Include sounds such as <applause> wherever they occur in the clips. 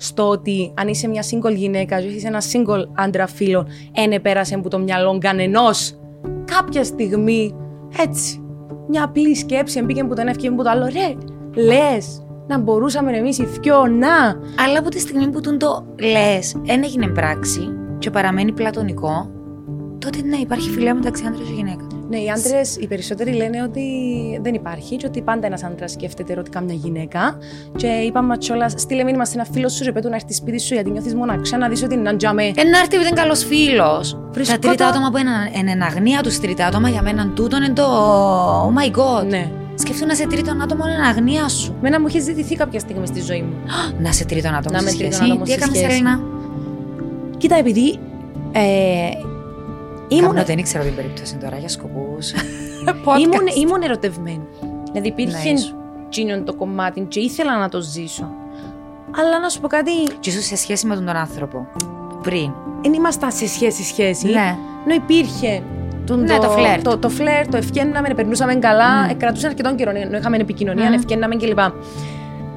στο ότι αν είσαι μια single γυναίκα και είσαι ένα single άντρα φίλο, ένε πέρασε από το μυαλό κανενό. Κάποια στιγμή, έτσι, μια απλή σκέψη μπήκε από το ένα και από το άλλο. Ρε, λες, να μπορούσαμε εμείς οι δυο να. Αλλά από τη στιγμή που τον το λες, δεν έγινε πράξη και παραμένει πλατωνικό, τότε ναι, υπάρχει φιλία μεταξύ άντρας και γυναίκα. Ναι, οι άντρες, οι περισσότεροι λένε ότι δεν υπάρχει και ότι πάντα ένας άντρας σκέφτεται ερωτικά μια γυναίκα. Και είπαμε κιόλας, στείλε μήνυμα σε ένα φίλο σου, ρε να έρθει σπίτι σου γιατί νιώθεις μοναξιά, να δεις ότι είναι τζαμέ. Ε, να έρθει επειδή είναι καλός φίλος. Τα τρίτα άτομα που είναι εν αγνία τους τρίτα άτομα για μένα τούτο είναι το. Oh my god. Ναι. Σκεφτούν να σε τρίτον άτομο είναι αγνία σου. Μένα μου έχεις ζητηθεί κάποια στιγμή στη ζωή μου. να σε τρίτον άτομο Να στη με σχέση. τρίτον άτομο Τι στη έκανες, σχέση. Έλληνα. Κοίτα, επειδή. Ε, ήμουν, Ήμουν... δεν ήξερα την περίπτωση τώρα για σκοπούς. <laughs> ήμουν, ήμουν ερωτευμένη. Δηλαδή υπήρχε Ναι, ήσου. τσίνον το κομμάτι και ήθελα να το ζήσω. Αλλά να σου πω κάτι, Και ίσω σε σχέση με τον, τον άνθρωπο. Πριν. δεν ήμασταν σε σχέση-σχέση. Ναι. Ενώ υπήρχε τον- Ναι, το φλερτ. Το, το φλερτ, το ευκαιρνάμε, περνούσαμε καλά, mm. κρατούσε αρκετόν καιρό, ενώ είχαμε επικοινωνία, Μμ. ευκαιρνάμε κλπ.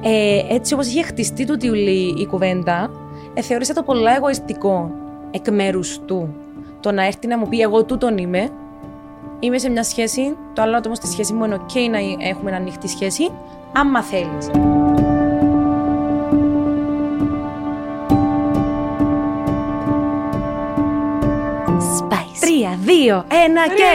Ε, έτσι όπως είχε χτιστεί τούτη ουλή η κουβέντα, ε, θεώρησα το πολλά εγωιστικό εκ μέρους του. Το να έρθει να μου πει εγώ τούτον είμαι, είμαι σε μια σχέση, το άλλο άτομο στη σχέση μου είναι ok να έχουμε ένα ανοιχτή σχέση, άμα θέλεις. Spice. Τρία, δύο, ένα και.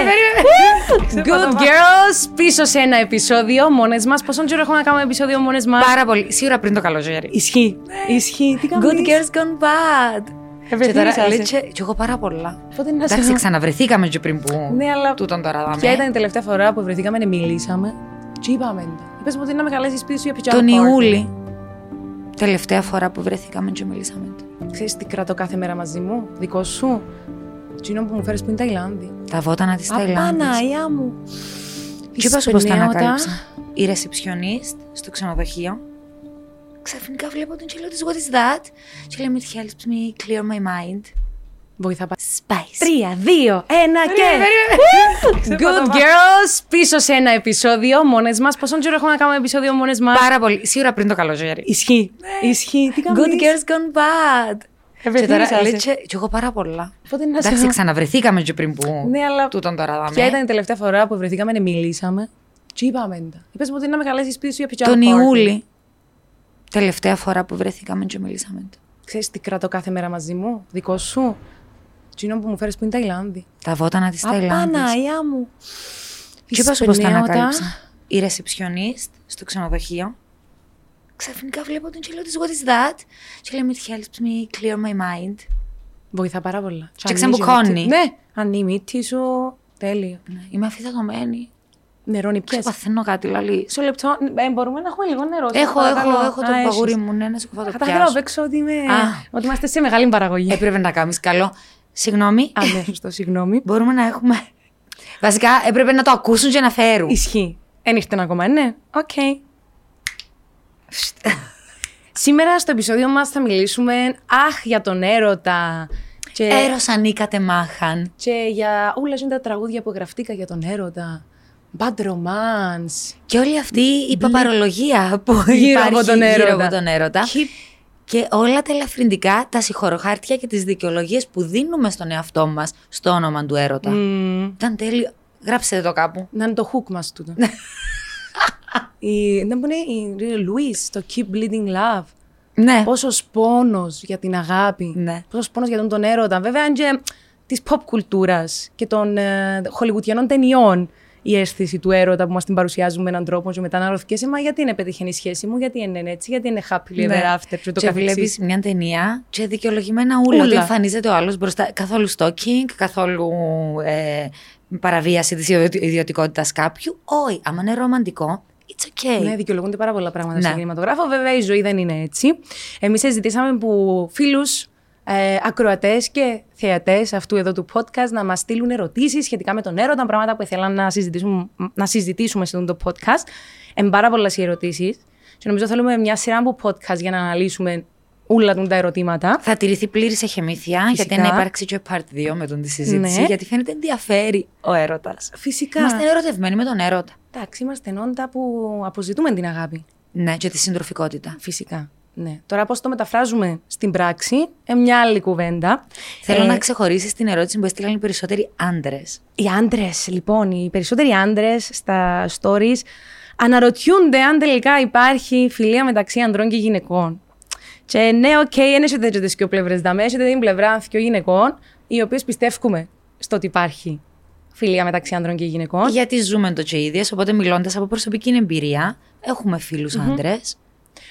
Good girls, πίσω σε ένα επεισόδιο μόνες μας. Πόσο καιρό έχουμε να κάνουμε επεισόδιο μόνες μας; Πάρα πολύ. Σίγουρα πριν το καλοκαίρι. Ισχύει. Ισχύει. Τι κάνουμε. Good girls gone bad. Και τώρα Ευρεθύρισασαι. λέει και κι εγώ πάρα πολλά. Πότε να σε Εντάξει, δω. ξαναβρεθήκαμε και πριν που. Ναι, αλλά Τούτον τώρα δάμε. ποια ήταν η τελευταία φορά που βρεθήκαμε να μιλήσαμε. Τι είπαμε. Είπες μου ότι να με καλέσεις σπίτι σου για πιτζάμα Τον party. Ιούλη. Τελευταία φορά που βρεθήκαμε και μιλήσαμε. Ξέρεις τι κρατώ κάθε μέρα μαζί μου, δικό σου. Τσίνο που μου φέρεις που είναι Ταϊλάνδη. Τα βότανα της Ταϊλάνδης. Απαναία μου. Και είπα σου πώ τα Σπενέωτα. ανακάλυψα. Η ρεσεψιονίστ στο ξενοδοχείο. Ξαφνικά βλέπω τον και λέω της What is that? Και λέει It helps me clear my mind. Βοηθά πάρα. Spice. Τρία, δύο, ένα και. Good girls, πίσω σε ένα επεισόδιο μόνες μας. Πόσο καιρό έχουμε να κάνουμε επεισόδιο μόνες μας; Πάρα πολύ. Σίγουρα πριν το καλοκαίρι. Ισχύει. Ισχύει. Τι κάνουμε. Good girls gone bad. Και τώρα Ευρεθύρισασαι. λέει και κι εγώ πάρα πολλά. Πότε να σε Εντάξει, δω. ξαναβρεθήκαμε και πριν που. Ναι, αλλά Τούτον τώρα δάμε. ποια ήταν η τελευταία φορά που βρεθήκαμε να μιλήσαμε; Τι είπαμε. Είπε μου ότι να με καλέσεις σπίτι σου για πιτζάμα Τον party. Ιούλη. Τελευταία φορά που βρεθήκαμε και μιλήσαμε. Ξέρεις τι κρατώ κάθε μέρα μαζί μου, δικό σου; Τσίνο που μου φέρεις που είναι Ταϊλάνδη; Τα βότανα της Ταϊλάνδης. Απαναία μου. Και είπα σου πώς τα Σπενέωτα. ανακάλυψα. Η ρεσεψιονίστ στο ξενοδοχείο. Ξαφνικά βλέπω τον και λέω της What is that? Και λέει It helps me clear my mind. Βοηθά πάρα πολλά. Και ξεμπουκώνει. Ναι, αν η μύτη σου. Τέλειο. Ναι, Είμαι αφιδατωμένη. Νερώνει πιες. Ξεπαθαίνω κάτι, λαλή. Σε λεπτό, ε, μπορούμε να έχουμε λίγο νερό. σε Έχω, παρακαλώ. έχω, έχω το Α, έχεις. παγούρι μου, ναι, να σου το Κατά θέλω να πιάσω. παίξω ότι, είμαι... Α. ότι είμαστε σε μεγάλη παραγωγή. Έπρεπε να κάνεις καλό. Συγγνώμη, Α, ναι, σωστό, συγγνώμη. μπορούμε να έχουμε... Βασικά έπρεπε να το ακούσουν και να φέρουν. Ισχύει. Εν ήρθε ακόμα, ναι. Οκ. Σήμερα στο επεισόδιο μας θα μιλήσουμε αχ για τον έρωτα και, Έρος ανήκατε μάχαν. και για όλα είναι τα τραγούδια που γραφτήκα για τον έρωτα. Bad romance. Και όλη αυτή η παπαρολογία που Γύρω υπάρχει από τον γύρω έρωτα. από τον έρωτα. Keep- Και όλα τα ελαφρυντικά, τα συγχωροχάρτια και τις δικαιολογίες που δίνουμε στον εαυτό μας στο όνομα του έρωτα. Μμμ. Ήταν τέλειο. Γράψτε το κάπου. Να είναι το hook μας τούτο. <laughs> η, δεν μπορεί η Λουίς, το Keep Bleeding Love. Ναι. Πόσος πόνος για την αγάπη. Ναι. Πόσος πόνος για τον, τον έρωτα. Βέβαια, είναι και της pop κουλτούρας και των ε, χολιγουτιανών ταινιών η αίσθηση του έρωτα που μας την παρουσιάζουν με έναν τρόπο και μετά να ρωτιέσαι μα γιατί είναι πετυχαίνει η σχέση μου, γιατί είναι έτσι, γιατί είναι happily ever after και το και καθεξής. βλέπεις μια ταινία και δικαιολογημένα ούλα. Ούλα. Ότι εμφανίζεται ο άλλος μπροστά. Καθόλου stalking, καθόλου ε, παραβίαση της ιδιω- ιδιωτικότητας κάποιου. Όχι, άμα είναι ρομαντικό, it's okay. Ναι, δικαιολογούνται πάρα πολλά πράγματα Ναι. στο κινηματογράφο. Βέβαια, η ζωή δεν είναι έτσι. Εμείς ζητήσαμε από φίλους ε, ακροατές και θεατές αυτού εδώ του podcast να μας στείλουν ερωτήσεις σχετικά με τον έρωτα, πράγματα που ήθελαν να συζητήσουμε, να συζητήσουμε σε αυτό το podcast. Εν πάρα πολλές οι ερωτήσεις. Και νομίζω θέλουμε μια σειρά από podcast για να αναλύσουμε όλα τα ερωτήματα. Θα τηρηθεί πλήρης εχεμήθεια, Φυσικά. γιατί να υπάρξει και part 2 με τον τη συζήτηση, Ναι. γιατί φαίνεται ενδιαφέρει ο έρωτας. Φυσικά. Είμαστε ερωτευμένοι με τον έρωτα. Εντάξει, είμαστε όντα που αποζητούμε την αγάπη. Ναι, και τη συντροφικότητα. Φυσικά. Ναι. Τώρα πώς το μεταφράζουμε στην πράξη, ε, μια άλλη κουβέντα. Θέλω Ε, να ξεχωρίσεις την ερώτηση που έστειλαν οι περισσότεροι άντρες. Οι άντρες, λοιπόν, οι περισσότεροι άντρες στα stories αναρωτιούνται αν τελικά υπάρχει φιλία μεταξύ ανδρών και γυναικών. Και ναι, οκ, δεν έχετε και τις δύο πλευρές δαμέ, έχετε την πλευρά δύο γυναικών, οι οποίες πιστεύουμε στο ότι υπάρχει φιλία μεταξύ ανδρών και γυναικών. Γιατί ζούμε το και ίδιες, οπότε μιλώντας από προσωπική εμπειρία, έχουμε φίλους άντρες.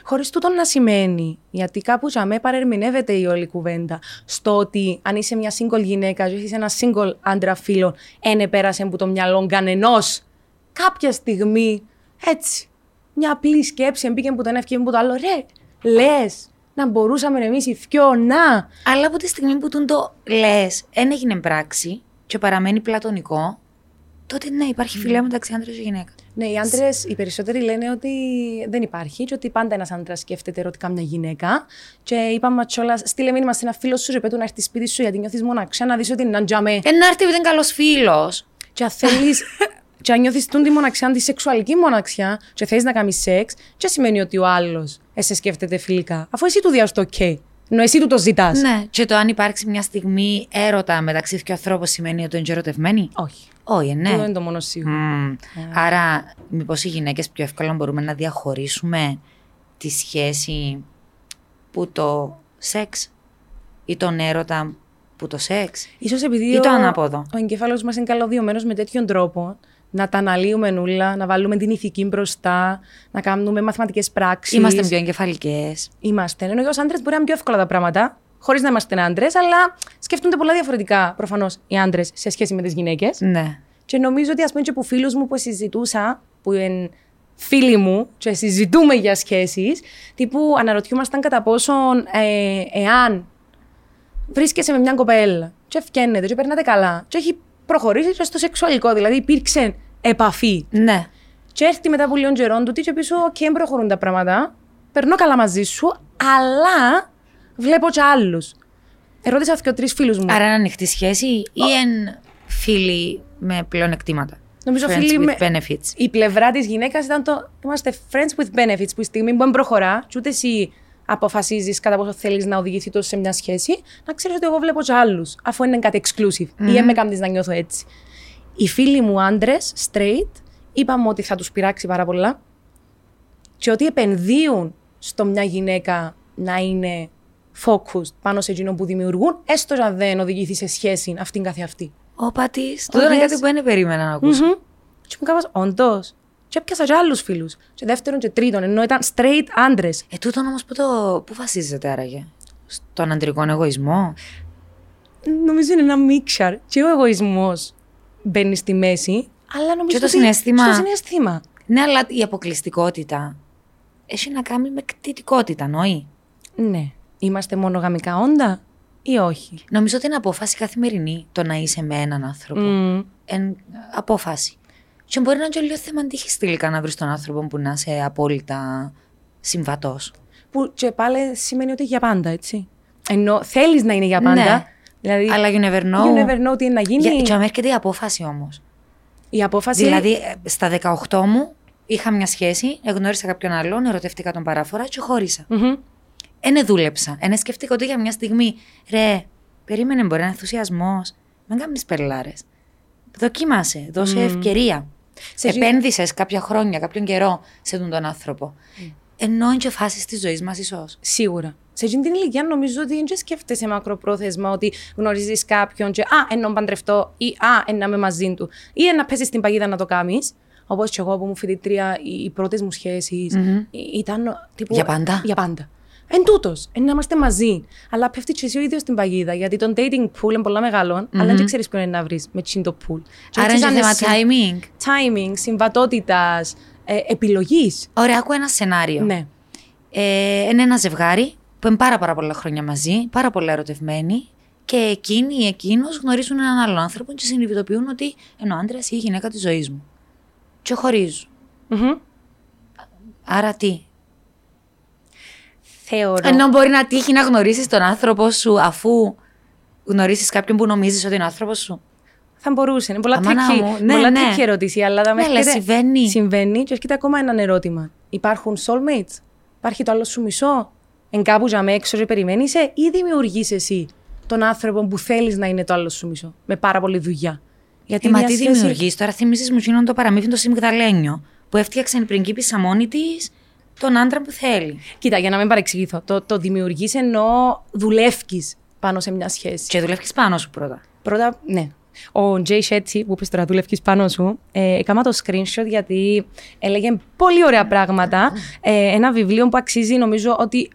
Χωρίς τούτο να σημαίνει, γιατί κάπου για μέ παρερμηνεύεται η όλη κουβέντα, στο ότι αν είσαι μια single γυναίκα, και είσαι ένα single άντρα φίλο, ένε πέρασε από το μυαλό κανενός. Κάποια στιγμή, έτσι, μια απλή σκέψη μπήκε από το ένα ευκαιρία από το άλλο. Ρε, λες, να μπορούσαμε εμείς οι δυο να. Αλλά από τη στιγμή που τον το λες, δεν έγινε πράξη και παραμένει πλατωνικό, τότε ναι, υπάρχει φιλία μεταξύ άντρας και γυναίκα. Ναι, οι άντρες, οι περισσότεροι λένε ότι δεν υπάρχει και ότι πάντα ένας άντρας σκέφτεται ερωτικά μια γυναίκα. Και είπαμε κιόλα, στείλε μήνυμα σε ένα φίλο σου, ρε του να έρθει σπίτι σου γιατί νιώθεις μοναξιά, να δεις ότι είναι ένα τζαμέ. Ε, να έρθει επειδή είναι καλός φίλος. Και αν θέλεις. <laughs> και αν νιώθεις τη μοναξιά, τη σεξουαλική μοναξιά, και θέλεις να κάνεις σεξ, και σημαίνει ότι ο άλλος σε σκέφτεται φιλικά. Αφού εσύ του διάσει το OK. Ενώ εσύ του το ζητάς. Ναι. Και το αν υπάρξει μια στιγμή έρωτα μεταξύ δύο ανθρώπων σημαίνει ότι είναι ερωτευμένοι. Όχι. Όχι, ναι. Αυτό είναι το μόνο σίγουρο. Μμμ. Άρα, μήπως οι γυναίκες πιο εύκολα μπορούμε να διαχωρίσουμε τη σχέση που το σεξ ή τον έρωτα που το σεξ. Ίσως επειδή Ή το ανάποδο. ο εγκέφαλος μας είναι καλωδιωμένος με τέτοιον τρόπο, να τα αναλύουμε νουλά, να βάλουμε την ηθική μπροστά, να κάνουμε μαθηματικές πράξεις. Είμαστε πιο εγκεφαλικές. Είμαστε. Ενώ ως άντρες μπορεί να είναι πιο εύκολα τα πράγματα, χωρίς να είμαστε άντρες, αλλά σκέφτονται πολλά διαφορετικά προφανώς οι άντρες σε σχέση με τις γυναίκες. Ναι. Και νομίζω ότι ας πούμε και από φίλους μου που συζητούσα, που είναι φίλοι μου και συζητούμε για σχέσεις, τύπου αναρωτιούμασταν κατά πόσον ε, εάν βρίσκεσαι με μια κοπέλα και εφκαίνετε και περνάτε καλά και έχει προχωρήσει και στο σεξουαλικό, δηλαδή υπήρξε επαφή. Ναι. Και έρθει μετά από λίγο καιρό τζαι πει σου, OK, okay, προχωρούν τα πράγματα, περνώ καλά μαζί σου, αλλά βλέπω και άλλους. Ερώτησα και τρεις φίλους μου. Άρα είναι ανοιχτή σχέση ή εν φίλοι με πλεονεκτήματα; Νομίζω Friends φίλοι with με- benefits. η πλευρά της γυναίκας ήταν το. Είμαστε friends with benefits, που η στιγμή που δεν προχωρά, και ούτε εσύ αποφασίζεις κατά πόσο θέλεις να οδηγηθεί τόσο σε μια σχέση, να ξέρεις ότι εγώ βλέπω και άλλους, αφού είναι κάτι exclusive ή δεν με κάνεις να νιώθω έτσι. Οι φίλοι μου άντρες, straight, είπαμε ότι θα τους πειράξει πάρα πολλά και ότι επενδύουν στο μια γυναίκα να είναι focused πάνω σε εκείνο που δημιουργούν, έστω αν δεν οδηγηθεί σε σχέση αυτήν καθεαυτή. Ο πατή. Τούτο είναι δες. κάτι που δεν περίμενα να ακούσω. Μμμ. Και μου κάβας, όντως. Και έπιασα και άλλους φίλους. Και δεύτερον και τρίτον, ενώ ήταν straight άντρες. Ε, τούτο όμω που, το... που βασίζεται άραγε; Στον αντρικό εγωισμό; Νομίζω είναι ένα μίξαρ. Και ο εγωισμός μπαίνεις στη μέση, αλλά νομίζω Και το ότι- συναίσθημα. Στο συναίσθημα. Ναι, αλλά η αποκλειστικότητα έχει να κάνει με κτητικότητα, νοεί. Ναι. Είμαστε μονογαμικά όντα ή όχι; Νομίζω ότι είναι απόφαση καθημερινή το να είσαι με έναν άνθρωπο. Μμ. Εν, απόφαση. Και μπορεί να είναι και λίγο θέμα τύχης τελικά να βρεις τον άνθρωπο που να είσαι απόλυτα συμβατός. Που και πάλι σημαίνει ότι για πάντα, έτσι. Ενώ θέλεις να είναι για πάντα. Ναι. Δηλαδή, Αλλά you never know. you never know τι είναι να γίνει. Για, και αν έρχεται η απόφαση όμως; Η απόφαση. Δηλαδή, ε, στα 18 μου είχα μια σχέση, εγνώρισα κάποιον άλλον, ερωτεύτηκα τον παράφορα και χώρισα. Μμμ. Ένε δούλεψα. Ένε σκέφτηκα ότι για μια στιγμή, ρε, περίμενε, μπορεί να είναι ενθουσιασμός. Μην κάνεις περλάρε. Δοκίμασε, δώσε ευκαιρία. Σε ζη- Επένδυσες κάποια χρόνια, κάποιον καιρό σε τον, τον άνθρωπο. Ενώ είναι και φάσεις της ζωής μας, ίσως. Σίγουρα. Σε εκείνη την ηλικία νομίζω ότι δεν σκέφτεσαι μακροπρόθεσμα ότι γνωρίζεις κάποιον και Α, ενώ παντρευτώ ή Α, ενώ να είμαι μαζί του. Ή να πέσεις στην παγίδα να το κάνεις. Όπως και εγώ που ήμουν φοιτητρία, οι, οι πρώτες μου σχέσεις ήταν. Τύπου, Για πάντα; Για πάντα. Εν τούτος, εν να είμαστε μαζί. Αλλά πέφτει και εσύ ο ίδιος στην παγίδα. Γιατί το dating pool είναι πολύ μεγάλο, αλλά δεν ξέρεις ποιον είναι να βρεις με τσιν το pool. Και Άρα έτσι είναι σαν θέμα εσύ- timing. timing, συμβατότητας, ε, επιλογής. Ωραία, ακούω ένα σενάριο. Ναι. Ε, είναι ένα ζευγάρι που είναι πάρα, πάρα πολλά χρόνια μαζί, πάρα πολλά ερωτευμένοι και εκείνοι ή εκείνος γνωρίζουν έναν άλλον άνθρωπο και συνειδητοποιούν ότι είναι ο άντρας ή η γυναίκα της ζωής μου. Και χωρίζουν. Μμμ. Άρα τι; Θεωρώ. Ενώ μπορεί να τύχει να γνωρίσεις τον άνθρωπο σου αφού γνωρίσεις κάποιον που νομίζεις ότι είναι άνθρωπος σου; Θα μπορούσε. Είναι πολλά Αμάνα tricky, μου, ναι, πολλά ναι. tricky ερώτηση, αλλά θα με Ναι, αλλά έρχεται- συμβαίνει. Συμβαίνει και έρχεται ακόμα ένα ερώτημα. Υπάρχουν soulmates; Υπάρχει το άλλο σου μισό; Εν κάπου για με έξω και περιμένει ή δημιουργείς εσύ τον άνθρωπο που θέλεις να είναι το άλλο σου μισό. Με πάρα πολλή δουλειά. Γιατί ε, μα τι σχέση... δημιουργείς, τώρα θυμίζεις μου γίνον το παραμύθι το Σιμιγδαλένιο που έφτιαξε η πριγκίπισσα μόνη της τον άντρα που θέλει. Κοίτα, για να μην παρεξηγηθώ. Το, το δημιουργείς ενώ δουλεύει πάνω σε μια σχέση. Και δουλεύει πάνω σου πρώτα. Πρώτα, ναι. Ο Τζέι Σέτσι, που είπε τώρα δουλεύει πάνω σου, ε, έκανα το screenshot γιατί έλεγε πολύ ωραία πράγματα. Ε, ένα βιβλίο που αξίζει, νομίζω ότι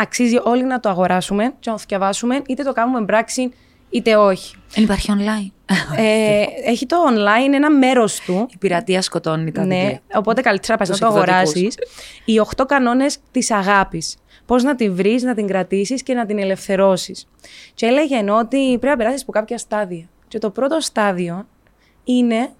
αξίζει όλοι να το αγοράσουμε και να το διαβάσουμε, είτε το κάνουμε πράξη είτε όχι. Δεν υπάρχει online. Ε, έχει το online ένα μέρος του. Η πειρατεία σκοτώνει τα Ναι, οπότε καλύτερα πας να το αγοράσεις. Οι 8 κανόνες της αγάπης. Πώς να τη βρεις, να την κρατήσεις και να την ελευθερώσεις. Και έλεγε ότι πρέπει να περάσεις από κάποια στάδια. Και το πρώτο στάδιο είναι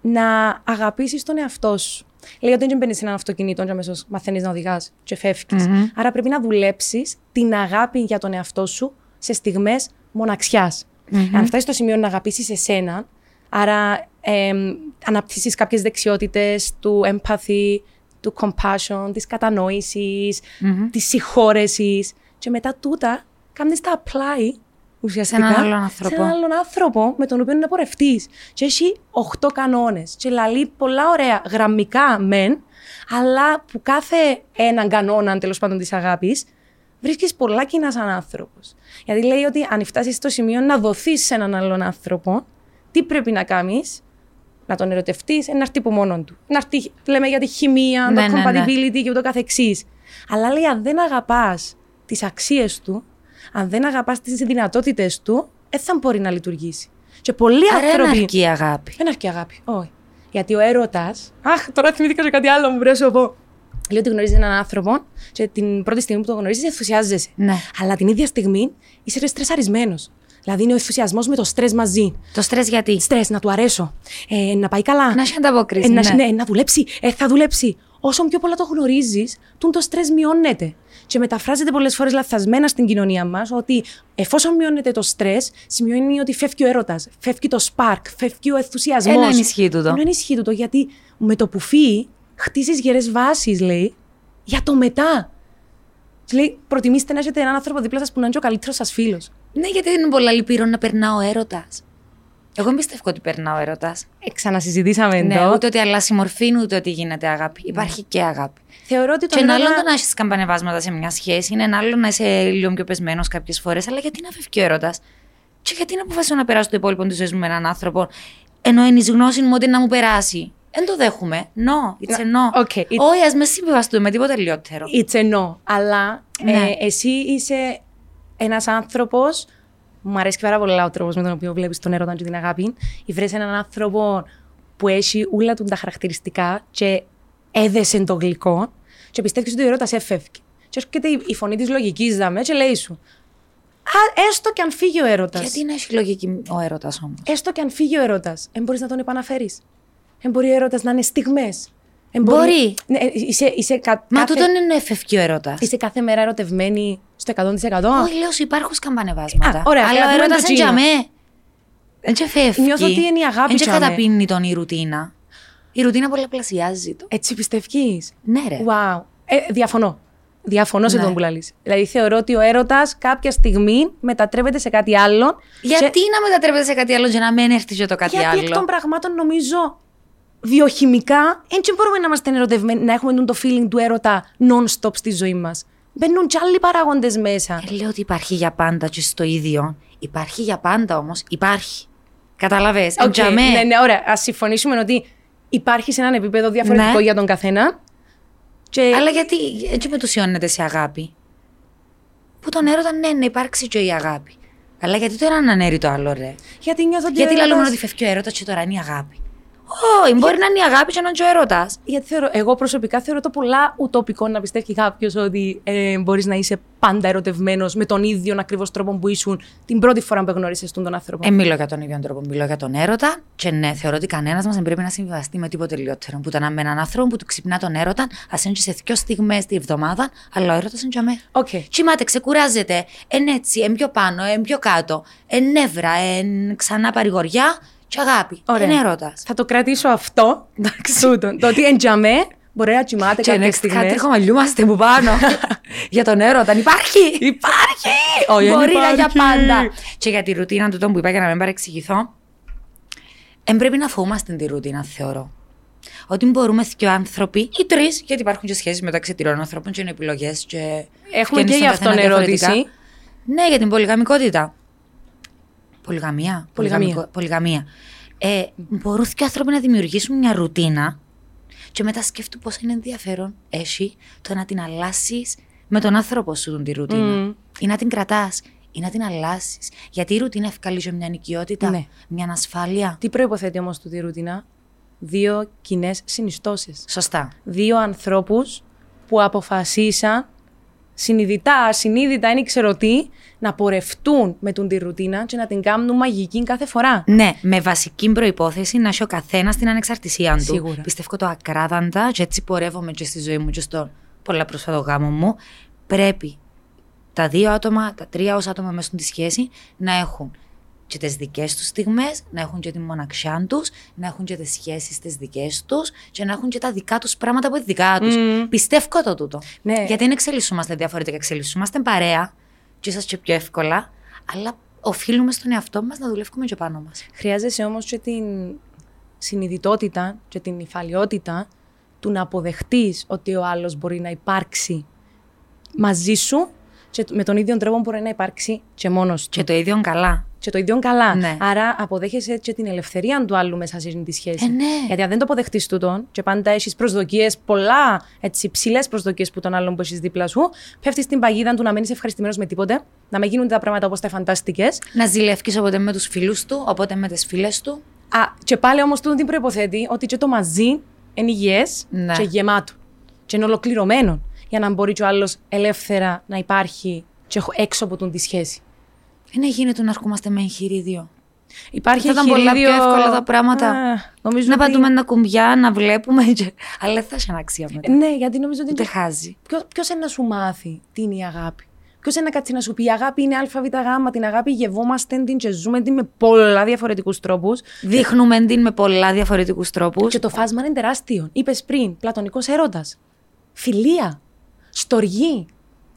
να αγαπήσεις τον εαυτό σου. Λέει ότι δεν μπαίνεις σε ένα αυτοκίνητο και αμέσως μαθαίνεις να οδηγάς και φεύγεις. Mm-hmm. Άρα πρέπει να δουλέψεις την αγάπη για τον εαυτό σου σε στιγμές μοναξιάς. Mm-hmm. Αν φτάσεις στο σημείο να αγαπήσεις εσένα, άρα ε, αναπτύσσεις κάποιες δεξιότητες του empathy, του compassion, της κατανόησης, mm-hmm. της συγχώρεσης. Και μετά τούτα κάνεις τα apply ουσιαστικά σε έναν άλλον άνθρωπο. Σε έναν άλλον άνθρωπο με τον οποίο να πορευτεί. Και έχει 8 κανόνες. Και λαλεί πολλά ωραία γραμμικά μεν, αλλά που κάθε έναν κανόνα τέλος πάντων της αγάπης βρίσκεις πολλά κοινά σαν άνθρωπος. Γιατί λέει ότι αν φτάσεις στο σημείο να δοθείς σε έναν άλλον άνθρωπο, τι πρέπει να κάνεις, να τον ερωτευτείς, να έρθει από μόνο του. Να έρθει, λέμε για τη χημεία, ναι, το ναι, ναι. compatibility ναι. και ούτω καθεξής. Αλλά λέει, αν δεν αγαπάς τις αξίες του, αν δεν αγαπάς τις δυνατότητες του, δεν θα μπορεί να λειτουργήσει. Και πολλοί Άρα άνθρωποι. Δεν αρκεί αγάπη. Δεν αρκεί αγάπη. Όχι. Γιατί ο έρωτα. Αχ, τώρα θυμήθηκα σε κάτι άλλο, μου πρέπει να πω. Λέω ότι γνωρίζεις έναν άνθρωπο και την πρώτη στιγμή που το γνωρίζεις ενθουσιάζεσαι. Ναι. Αλλά την ίδια στιγμή είσαι στρεσαρισμένος. Δηλαδή είναι ο ενθουσιασμός με το στρες μαζί. Το στρες γιατί; Στρες, να του αρέσω. Ε, να πάει καλά. Να έχει ανταποκρίση. Ε, ναι. ναι, να δουλέψει. Ε, θα δουλέψει. Όσο πιο πολλά το γνωρίζεις, το στρες μειώνεται. Και μεταφράζεται πολλές φορές λαθασμένα στην κοινωνία μας ότι εφόσον μειώνεται το στρες, σημαίνει ότι φεύγει ο έρωτας, φεύγει το spark, φεύγει ο ενθουσιασμός. Ένα ενισχύει τούτο. Ένα ενισχύει τούτο, γιατί με το που φύγει, χτίζεις γερές βάσεις, λέει, για το μετά. Και λέει, προτιμήστε να έχετε έναν άνθρωπο δίπλα σας που να είναι ο καλύτερος σας φίλος. Ναι, γιατί δεν είναι πολλά λυπηρό να περνά ο έρωτας. Εγώ δεν πιστεύω ότι περνά ο έρωτα. Ε, ξανασυζητήσαμε ναι, εδώ. Ούτε ότι αλλάζει μορφή, ούτε ότι γίνεται αγάπη. Ναι. Υπάρχει και αγάπη. Θεωρώ ότι το. Και ένα άλλο το να έχεις καμπανεβάσματα σε μια σχέση, είναι ένα άλλο να είσαι λίγο πιο πεσμένος κάποιες φορές, αλλά γιατί να φεύγει ο έρωτα. Και γιατί να αποφασίσω να περάσω το υπόλοιπο της ζωής μου με έναν άνθρωπο, ενώ είναι γνώση μου ότι να μου περάσει; Δεν το δέχομαι. No, it's a no. Okay, Όχι, ας με συμβιβαστούμε με τίποτα λιγότερο. It's a no. Αλλά ναι. ε, εσύ είσαι ένας άνθρωπος. Μου αρέσει πάρα πολύ ο τρόπος με τον οποίο βλέπεις τον έρωτα και την αγάπη. Βρει έναν άνθρωπο που έχει όλα του τα χαρακτηριστικά και έδεσε το γλυκό και πιστεύεις ότι ο έρωτας έφευγε. Και έρχεται η φωνή της λογικής δαμέ και λέει σου. Α, έστω και αν φύγει ο έρωτας. Γιατί να έχει λογική ο έρωτας όμως; Έστω και αν φύγει ο έρωτας, δεν μπορείς να τον επαναφέρεις. Δεν μπορεί ο έρωτας να είναι στιγμές. Μπορεί. Ναι, είσαι, είσαι κα... Μα κάθε... τούτον είναι εφευκή ο έρωτα. Είσαι κάθε μέρα ερωτευμένη στο 100%. Όχι, λέω σου υπάρχουν σκαμπανεβάσματα. ωραία, αλλά ο έρωτα είναι για με. Δεν φεύγει. Νιώθω ότι είναι η αγάπη Δεν καταπίνει τον η ρουτίνα. Η ρουτίνα πολλαπλασιάζει το. Έτσι πιστεύει. Ναι, ρε. Wow. Ε, διαφωνώ. Διαφωνώ ναι. σε τον που λαλείς. Δηλαδή θεωρώ ότι ο έρωτας κάποια στιγμή μετατρέπεται σε κάτι άλλο. Γιατί και... να μετατρέπεται σε κάτι άλλο για να μην έρθει και το κάτι Γιατί άλλο; Γιατί εκ των πραγμάτων νομίζω βιοχημικά έτσι μπορούμε να είμαστε ερωτευμένοι, να έχουμε το feeling του έρωτα non-stop στη ζωή μας. Μπαίνουν κι άλλοι παράγοντες μέσα. Ε, λέω ότι υπάρχει για πάντα και στο ίδιο. Υπάρχει για πάντα όμως. Υπάρχει. Καταλαβέ. Okay. Ναι, ναι, ωραία. Α συμφωνήσουμε ότι υπάρχει σε έναν επίπεδο διαφορετικό ναι. για τον καθένα. Και... Αλλά γιατί έτσι μετουσιώνεται σε αγάπη. Που τον έρωτα, ναι, να υπάρξει και η αγάπη. Αλλά γιατί τώρα ανανέρει το άλλο, ρε; Γιατί νιώθω ότι. Γιατί έρωτας... ότι φεύγει ο έρωτας και τώρα είναι η αγάπη. Όχι, μπορεί να είναι η αγάπη και να είναι ο έρωτα. Γιατί θεωρώ, εγώ προσωπικά θεωρώ το πολλά ουτοπικό να πιστεύει κάποιος ότι ε, μπορείς να είσαι πάντα ερωτευμένος με τον ίδιο ακριβώς τρόπο που ήσουν την πρώτη φορά που γνώρισε τον άνθρωπο. Ε, μιλώ για τον ίδιο τρόπο. Μιλώ για τον έρωτα. Και ναι, θεωρώ ότι κανένας μας δεν πρέπει να συμβιβαστεί με τίποτε λιγότερο. Που ήταν με έναν άνθρωπο που του ξυπνά τον έρωτα, ας είναι σε δύο στιγμές τη εβδομάδα, αλλά ο έρωτας είναι για μένα. Okay. Τσιμάται, ξεκουράζεται. Εν έτσι, εν πιο πάνω, εν πιο κάτω. Εν νεύρα, εν ξανά παρηγοριά και αγάπη. Ωραία. Είναι έρωτα. Θα το κρατήσω αυτό. Τούτο. το ότι εντιαμέ Μπορεί να κοιμάται Και κάποιες next κάτι στιγμές. χαμαλιούμαστε που πάνω. <laughs> για τον έρωτα. Υπάρχει! Υπάρχει! Όχι, Μπορεί να για υπάρχει. πάντα. Και για τη ρουτίνα του που είπα για να μην παρεξηγηθώ. Εν πρέπει να φοβούμαστε τη ρουτίνα, θεωρώ. Ότι μπορούμε δύο άνθρωποι ή τρεις, γιατί υπάρχουν και σχέσεις μεταξύ τριών ανθρώπων και είναι επιλογές. Και Έχουμε βγαίνεις και στον γι' αυτόν καθένα ερώτηση. διαφορετικά. Ναι, για την πολυγαμικότητα. Πολυγαμία. Πολυγαμία. Πολυγαμικό- Πολυγαμία. Ε, μπορούν δύο άνθρωποι να δημιουργήσουν μια ρουτίνα και μετά σκέφτομαι πόσο είναι ενδιαφέρον έχει το να την αλλάσεις με τον άνθρωπο σου τον τη ρουτίνα. Μμμ. Ή να την κρατάς ή να την αλλάσεις. Γιατί η ρουτίνα ευκαλίζει μια νοικιότητα, Ναι. μια ασφάλεια. Τι προποθέτει όμως του τη ρουτίνα, δύο κοινές συνιστώσεις. Σωστά. Δύο ανθρώπους που αποφασίσαν συνειδητά, ασυνείδητα, δεν ξέρω τι, να πορευτούν με τον τη ρουτίνα και να την κάνουν μαγική κάθε φορά. Ναι, με βασική προπόθεση να έχει ο καθένας την ανεξαρτησία του. Σίγουρα. Πιστεύω το ακράδαντα, και έτσι πορεύομαι και στη ζωή μου και στο πολλά πρόσφατο γάμο μου. Πρέπει τα δύο άτομα, τα τρία ως άτομα μέσα στη σχέση να έχουν και τις δικές τους στιγμές, να έχουν και τη μοναξιά τους, να έχουν και τις σχέσεις τις δικές τους και να έχουν και τα δικά τους πράγματα που είναι δικά τους. Μμμ. Πιστεύω το τούτο. Ναι. Γιατί δεν εξελισσόμαστε διαφορετικά, εξελισσόμαστε παρέα, και ίσω και πιο εύκολα, αλλά οφείλουμε στον εαυτό μας να δουλεύουμε και πάνω μας. Χρειάζεσαι όμως και την συνειδητότητα και την υφαλιότητα του να αποδεχτείς ότι ο άλλος μπορεί να υπάρξει μαζί σου και με τον ίδιο τρόπο μπορεί να υπάρξει και μόνος του. Και το ίδιο καλά. Και το ίδιο καλά. Ναι. Άρα αποδέχεσαι και την ελευθερία του άλλου μέσα σε αυτή τη σχέση. Ε, ναι. Γιατί αν δεν το αποδεχτείς τούτον και πάντα έχεις προσδοκίες, πολλά έτσι ψηλές προσδοκίες που τον άλλον που έχεις δίπλα σου, πέφτεις στην παγίδα του να μένει ευχαριστημένος με τίποτε, να μην γίνονται τα πράγματα όπως τα φαντάστηκες. Να ζηλεύει όποτε με τους φίλους του, όποτε με τις φίλες του. Α, και πάλι όμως τούτο την προποθέτει ότι και το μαζί είναι υγιές Ναι. και γεμάτο. Και είναι ολοκληρωμένο για να μπορεί και ο άλλος ελεύθερα να υπάρχει και έξω από τον τη σχέση. Είναι γίνεται να ερχόμαστε με εγχειρίδιο. Υπάρχει Θα ήταν πολλά πιο εγχειρίδιο- εύκολα τα πράγματα. Α, νομίζω Να ότι- πατούμε ένα κουμπιά, να βλέπουμε. Και... Αλλά δεν θα έχει αναξία μετά. Ναι, γιατί νομίζω ότι. Ούτε χάζει. Ποιο είναι να σου μάθει τι είναι η αγάπη; Ποιος είναι να κάτσει να σου πει η αγάπη είναι ΑΒΓ, την αγάπη γευόμαστε την και ζούμε την με πολλά διαφορετικούς τρόπους. Δείχνουμε την με πολλά διαφορετικούς τρόπους. Και το φάσμα είναι τεράστιο. Είπες πριν, πλατωνικός έρωτας. Φιλία. Στοργή.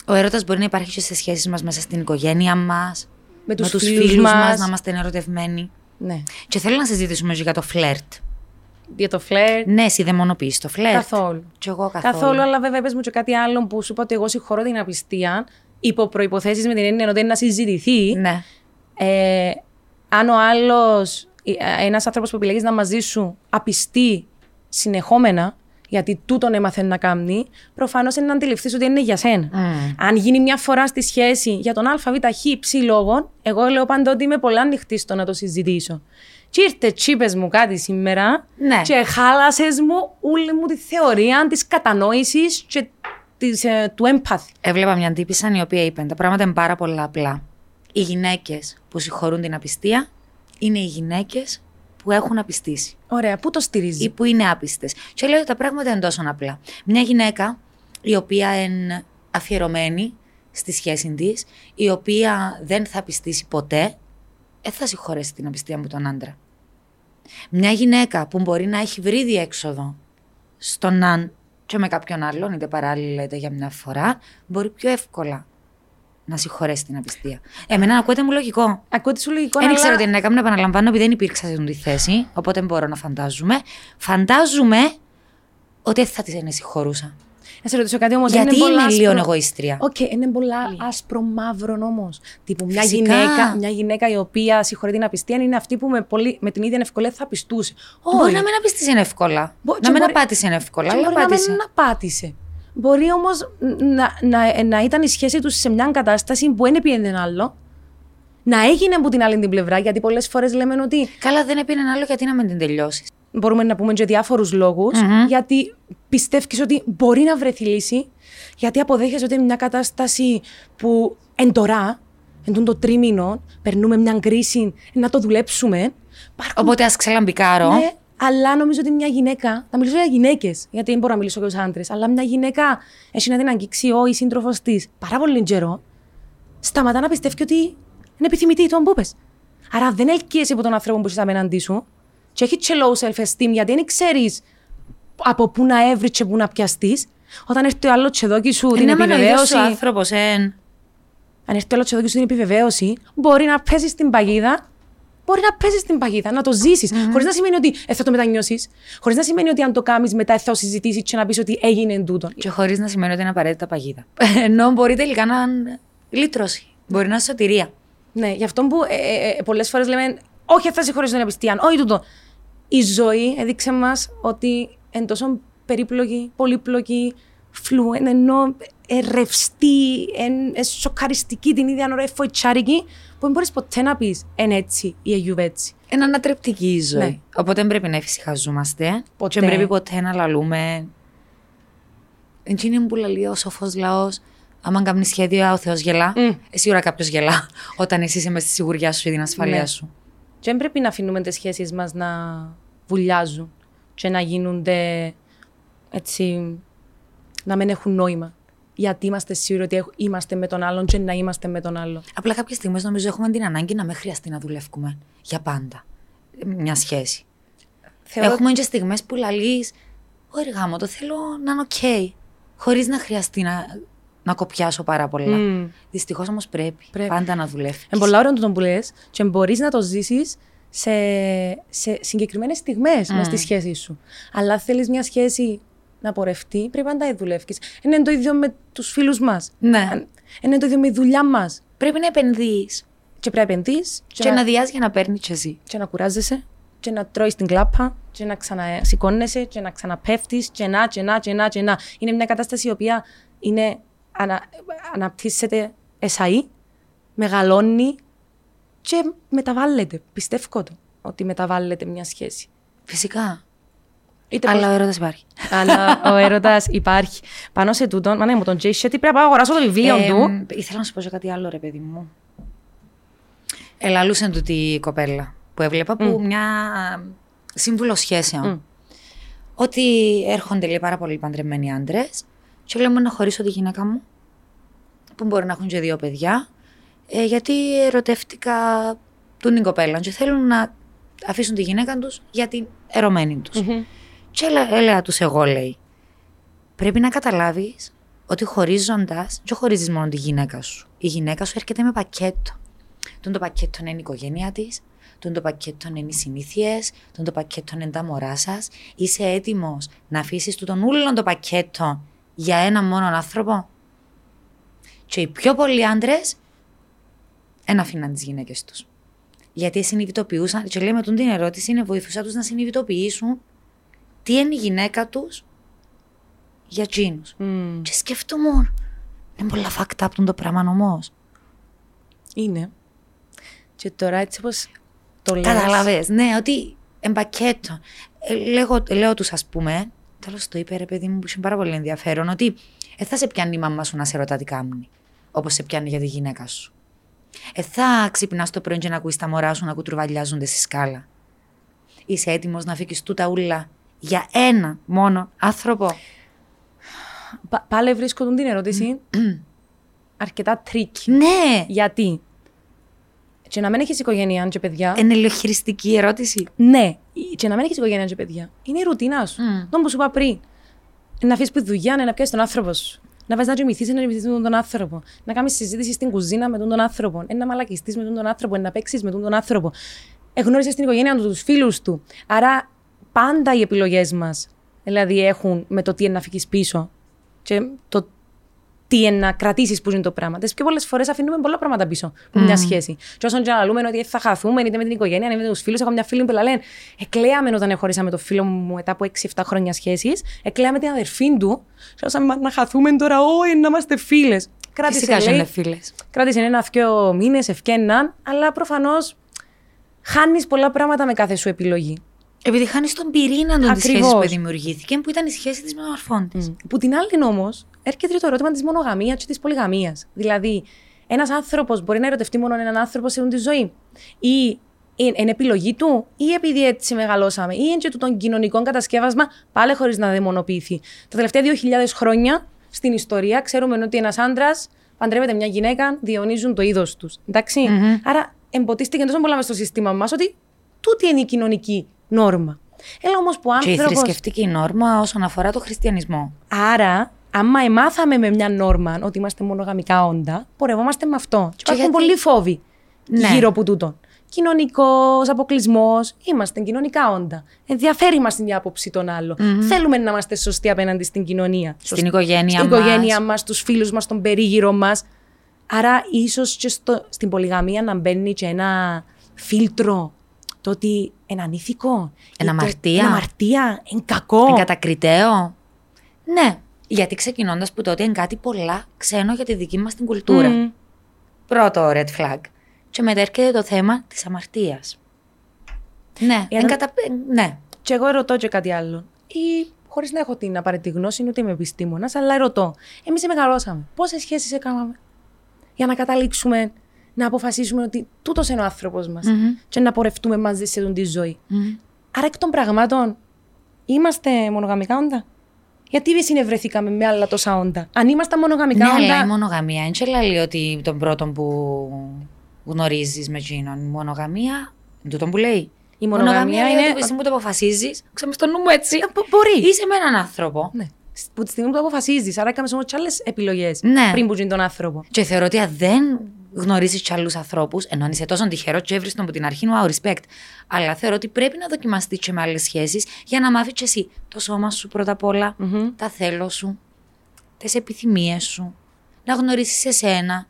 Ο έρωτας μπορεί να υπάρχει και σε σχέσεις μας μέσα στην οικογένεια μας. Με τους τους φίλους φίλους μας. μας να είμαστε ερωτευμένοι. Ναι. Και θέλω να συζητήσουμε και για το φλερτ. Για το φλερ. Ναι, εσύ δεν μονοποιείς το φλερτ. Καθόλου. Κι εγώ καθόλου. Καθόλου, αλλά βέβαια πες μου και κάτι άλλο που σου είπα ότι εγώ συγχωρώ την απιστία υπό προποθέσει με την έννοια ότι είναι να συζητηθεί. Ναι. Ε, αν ο άλλος, ένας άνθρωπος που επιλέγεις να μαζί σου απιστεί συνεχόμενα, γιατί τούτον έμαθε να κάνει, προφανώς είναι να αντιληφθείς ότι είναι για σένα. Μμ. Αν γίνει μια φορά στη σχέση για τον ΑΒ ψ λόγων, εγώ λέω πάντα ότι είμαι πολλά ανοιχτή στο να το συζητήσω. Και ήρθε τσίπε μου κάτι σήμερα Ναι. και χάλασες μου όλη μου τη θεωρία της κατανόησης και της, ε, του έμπαθη. Έβλεπα μια τύπησαν η οποία είπε: Τα πράγματα είναι πάρα πολλά απλά. Οι γυναίκες που συγχωρούν την απιστία είναι οι γυναίκες που έχουν απιστήσει Ωραία, πού το στηρίζει; ή που είναι άπιστες. Και λέω ότι τα πράγματα είναι τόσο απλά. Μια γυναίκα η οποία είναι αφιερωμένη στη σχέση της, η οποία δεν θα πιστήσει ποτέ, δεν θα συγχωρέσει την απιστία από τον άντρα. Μια γυναίκα που μπορεί να έχει βρει διέξοδο στον αν και με κάποιον άλλον, είτε παράλληλα είτε για μια φορά, μπορεί πιο εύκολα να συγχωρέσει την απιστία. Εμένα ακούγεται μου λογικό. Ακούω τι σου λογικό, Δεν αλλά- ξέρω τι είναι να κάνω, επαναλαμβάνω, επειδή δεν υπήρξα σε αυτή τη θέση, οπότε μπορώ να φαντάζομαι. Φαντάζομαι ότι δεν θα τη είναι συγχωρούσα. Να σε ρωτήσω κάτι όμως. Γιατί είμαι λίγο εγωίστρια. Οκ, είναι πολλά άσπρο μαύρο όμως. Τύπου μια Φυσικά. γυναίκα, μια γυναίκα η οποία συγχωρεί την απιστία είναι αυτή που με, πολύ, με την ίδια ευκολία θα απιστούσε. Μπορεί Όχι. να μην απιστήσει εύκολα. Μπο- να και μην μπορεί- απάτησε εύκολα, Και αλλά μπορεί να απάτησε. μην απάτησε. Μπορεί όμως να, να, να ήταν η σχέση τους σε μια κατάσταση που δεν έπιανε άλλο. Να έγινε από την άλλη την πλευρά, γιατί πολλές φορές λέμε ότι Καλά, δεν έπαιρνε άλλο γιατί να μην την τελειώσεις. μπορούμε να πούμε και διάφορους Μμμ. γιατί πιστεύεις ότι μπορεί να βρεθεί λύση, γιατί αποδέχεσαι ότι είναι μια κατάσταση που εν τώρα, εν τούτο το τρίμηνο, περνούμε μια κρίση, να το δουλέψουμε. Υπάρχουν- Οπότε ας ξελαμπικάρω. Ναι, αλλά νομίζω ότι μια γυναίκα, θα μιλήσω για γυναίκες, γιατί δεν μπορώ να μιλήσω για τους άντρες, αλλά μια γυναίκα έχει να την αγγίξει ο ή σύντροφος της πάρα πολύ καιρό, σταματά να πιστεύει ότι είναι επιθυμητή, το που πες. Άρα δεν ελκύεσαι από τον άνθρωπο που είσαι απέναντί σου, και έχει και low self-esteem, γιατί δεν ξέρεις από πού να έβρεις και πού να πιαστείς. Όταν έρθει το άλλος τσεδόκι σου την Είναι άμα είναι ο ίδιος επιβεβαίωση. ο άνθρωπος, εν. Αν έρθει το άλλος τσεδόκι σου την επιβεβαίωση, μπορεί να πέσεις στην παγίδα. Μπορεί να πέσει στην παγίδα, να το ζήσεις. Χωρίς να σημαίνει ότι ε, θα το μετανιώσεις. Χωρίς να σημαίνει ότι αν το κάνεις μετά θα συζητήσεις και να πεις ότι έγινε τούτο. Και χωρίς να σημαίνει ότι είναι απαραίτητα παγίδα. <laughs> Ενώ μπορεί τελικά να είναι λύτρωση. Μπορεί να είναι σωτηρία. Ναι, γι' αυτό που ε, ε, ε, πολλές φορές λέμε Όχι, θα συγχωρήσω την απιστία. Όχι τούτο. Η ζωή έδειξε μας ότι εν τόσο περίπλοκη, πολύπλοκη, φλου, εν ενώ ε, ρευστή, εν, ε, σοκαριστική την ίδια ώρα, εφοητσάρικη, που δεν μπορείς ποτέ να πεις εν έτσι ή εγιουβ έτσι. Είναι ανατρεπτική η ζωή. Ναι. Οπότε δεν πρέπει να εφησυχαζόμαστε. Ποτέ. Και δεν πρέπει ποτέ να λαλούμε. Εκείνη που λέει ο σοφός λαός, άμα κάνει σχέδιο, ο Θεός γελά. Μμ. Ε, σίγουρα κάποιος γελά <laughs> όταν εσύ είσαι μες στη σιγουριά σου ή την ασφαλεία Ναι. σου. Και δεν πρέπει να αφήνουμε τις σχέσεις μας να βουλιάζουν και να γίνονται έτσι. Να μην έχουν νόημα. Γιατί είμαστε σίγουροι ότι έχ- είμαστε με τον άλλον και να είμαστε με τον άλλον. Απλά κάποιες στιγμές νομίζω έχουμε την ανάγκη να μην χρειαστεί να δουλεύουμε για πάντα ε, μια σχέση. Θεωρώ- Έχουμε και στιγμές που λαλείς, Όχι, γάμο, το θέλω να είναι οκ. Χωρίς να χρειαστεί να, να κοπιάσω πάρα πολλά. Μμ. Δυστυχώς όμως πρέπει, Πρέπει. πάντα να δουλεύεις. Είναι πολλά ωραίο το που λες και μπορείς να το ζήσεις σε, σε συγκεκριμένες στιγμές Μμ. μες στη σχέση σου. Αλλά θέλεις μια σχέση να πορευτεί, πρέπει πάντα να δουλεύεις. Είναι το ίδιο με τους φίλους μας. Ναι. Είναι το ίδιο με η δουλειά μας. Πρέπει να επενδύεις Και πρέπει να επενδύεις και, και να, να διας για να παίρνεις και εσύ. και να κουράζεσαι και να τρώεις την κλάπα και να ξανασηκώνεσαι και να ξαναπέφτεις και να, και να, και να, και να. Είναι μια κατάσταση η οποία είναι, ανα, αναπτύσσεται εσαΐ, μεγαλώνει και μεταβάλλεται. Πιστεύω το ότι μεταβάλλεται μια σχέση. Φυσικά. Είτε Αλλά ο έρωτας υπάρχει. Αλλά ο έρωτας υπάρχει. Πάνω σε τούτον, μάνα μου τον Jay Shetty, πρέπει να πάω να αγοράσω το βιβλίο Ε, του. Ήθελα να σου πω και κάτι άλλο, ρε παιδί μου. Ελαλούσε του τη κοπέλα που έβλεπα, που μια σύμβουλο σχέσεων. Μμ. Ότι έρχονται λέει, πάρα πολλοί παντρεμένοι άντρες και λέμε να χωρίσω τη γυναίκα μου, που μπορεί να έχουν και δύο παιδιά, ε, γιατί ερωτεύτηκα τον την κοπέλα και θέλουν να αφήσουν τη γυναίκα τους για την ερωμένη τους. Μμμ. Και έλα- έλεγα τους εγώ, λέει, πρέπει να καταλάβεις ότι χωρίζοντας, δεν χωρίζεις μόνο τη γυναίκα σου. Η γυναίκα σου έρχεται με πακέτο. Τον το πακέτο είναι η οικογένειά της, τον το πακέτο είναι οι συνήθειες, τον το πακέτο είναι τα μωρά σας. Είσαι έτοιμος να αφήσεις του τον ούλον το πακέτο για ένα μόνο άνθρωπο; Και οι πιο πολλοί άντρες δεν αφήναν τις γυναίκες τους. Γιατί συνειδητοποιούσαν, και λέει με τον την ερώτηση, είναι βοηθούσα τους να συνειδητοποιήσουν τι είναι η γυναίκα τους για εκείνου. Μμ. Και σκεφτόμουν, είναι πολλά fucked up το πράγμα όμω. Είναι. Και τώρα έτσι όπως το λες... Κατάλαβε, ναι, ότι εμπακέτο. Ε, λέγω, λέω τους, ας πούμε, τέλος το είπε ρε παιδί μου που είναι πάρα πολύ ενδιαφέρον, ότι ε, θα σε πιάνει η μαμά σου να σε ρωτά τι κάνει, όπως σε πιάνει για τη γυναίκα σου. Ε, θα ξυπνάς το πρωί και να ακούεις τα μωρά σου να κουτρουβαλιάζονται στη σκάλα. Είσαι έτοιμος να φύγεις τούτα ούλα για ένα μόνο άνθρωπο. Πα- πάλι βρίσκω τον την ερώτηση αρκετά tricky. Ναι! Γιατί; Και να μην έχεις οικογένεια και παιδιά. Είναι λλίο χειριστική ερώτηση. Ναι, και να μην έχεις οικογένεια και παιδιά. Είναι η ρουτίνα σου. Μμ. Το που σου είπα πριν. Να αφήσεις που δουλειά, να πιάσεις τον άνθρωπο σου. Να πα να τζοιμηθείς, να τζοιμηθείς με τον άνθρωπο. Να κάνεις συζήτηση στην κουζίνα με τον, τον άνθρωπο. Ε, να μαλακιστείς με τον, τον άνθρωπο. Ε, να παίξεις με τον, τον άνθρωπο. Εγνώρισε την οικογένεια του, τους φίλους του. Άρα πάντα οι επιλογές μας δηλαδή έχουν με το τι είναι να φύγεις πίσω και το τι είναι να κρατήσεις που είναι το πράγμα. Τι πιο πολλές φορές αφήνουμε πολλά πράγματα πίσω από μια σχέση. Και όσον και να λέμε ότι θα χαθούμε είτε με την οικογένεια είτε με τους φίλους, έχω μια φίλη που λένε Εκλέαμε όταν χωρίσαμε το φίλο μου μετά από 6-7 χρόνια σχέσης. Εκλέαμε την αδερφή του. Και όσο να χαθούμε τώρα, όχι, να είμαστε φίλες. Κράτησε, Φυσικά λέει, είναι φίλες. κράτησε ένα-δυο μήνες, ευκέναν, αλλά προφανώς χάνεις πολλά πράγματα με κάθε σου επιλογή. Επειδή χάνεις τον πυρήνα των της Ακριβώς. σχέσης που δημιουργήθηκε, που ήταν η σχέση της με τον αρφόν της. Που την άλλη όμως έρχεται το ερώτημα της μονογαμίας και της πολυγαμίας. Δηλαδή, ένας άνθρωπος μπορεί να ερωτευτεί μόνο έναν άνθρωπο σε όλη τη ζωή; Ή είναι επιλογή του, ή επειδή έτσι μεγαλώσαμε, ή είναι και του των κοινωνικών κατασκεύασμα, πάλι χωρίς να δαιμονοποιηθεί; Τα τελευταία 2.000 χρόνια στην ιστορία ξέρουμε ότι ένας άντρας παντρεύεται μια γυναίκα, διαιωνίζουν το είδος τους. ενταξει Άρα εμποτίστηκε τόσο πολλά μες στο σύστημα μας ότι τούτη είναι η κοινωνική νόρμα. Έλα όμως που Και η άνθρωπο. θρησκευτική νόρμα όσον αφορά το χριστιανισμό. Άρα, άμα εμάθαμε με μια νόρμα ότι είμαστε μονογαμικά όντα, πορευόμαστε με αυτό. Και υπάρχουν γιατί- πολλοί φόβοι Ναι. γύρω από τούτον. Κοινωνικός αποκλεισμός. Είμαστε κοινωνικά όντα. Ενδιαφέρει μας η άποψη των άλλων. Θέλουμε να είμαστε σωστοί απέναντι στην κοινωνία. Στην οικογένεια Στην μας. οικογένεια μας, στου φίλους μας, στον περίγυρο μας. Άρα, ίσως και στο, στην πολυγαμία να μπαίνει και ένα φίλτρο. Το ότι είναι ανήθικο. Εν ή το- αμαρτία. εν αμαρτία. Εν κακό. Εγκατακριτέο. Ναι. Γιατί ξεκινώντας που τότε είναι κάτι πολλά ξένο για τη δική μας την κουλτούρα. Μμμ. Πρώτο red flag. Και μετά έρχεται το θέμα της αμαρτίας. Ναι, Για να- εγκατα... ε, ναι. Και εγώ ρωτώ και κάτι άλλο. Ή χωρίς να έχω την απαραίτητη γνώση, ούτε είμαι επιστήμονας, αλλά ρωτώ. Εμείς μεγαλώσαμε. Πόσες σχέσεις έκαναμε για να καταλήξουμε να αποφασίσουμε ότι τούτος είναι ο άνθρωπος μας Μμμ. και να πορευτούμε μαζί σε τον τη ζωή. Μμμ. Άρα εκ των πραγμάτων είμαστε μονογαμικά όντα; Γιατί συνευρεθήκαμε με άλλα τόσα όντα; Αν ήμασταν μονογαμικά Ναι, αλλά όντα. η μονογαμία είναι και λέει ότι τον πρώτον που γνωρίζεις με εκείνον. Η μονογαμία, είναι τούτο που λέει. Η μονογαμία λέει είναι- ότι από τη στιγμή που το αποφασίζεις, ξέρω στο νου μου έτσι. Ε, μπο- μπορεί. Είσαι με έναν άνθρωπο. Ναι. Που τη στιγμή που το αποφασίζεις. Άρα έκαμε όμω και άλλες επιλογές Ναι. πριν που γίνει τον άνθρωπο. Και θεωρώ ότι αν δεν γνωρίζεις κι άλλους ανθρώπους, ενώ αν είσαι τόσο τυχερός και έβρι τον από την αρχή, wow, respect. Αλλά θεωρώ ότι πρέπει να δοκιμαστείς και με άλλες σχέσεις για να μάθεις και εσύ το σώμα σου πρώτα απ' όλα, Μμμ. τα θέλω σου, τις επιθυμίες σου, να γνωρίσεις εσένα.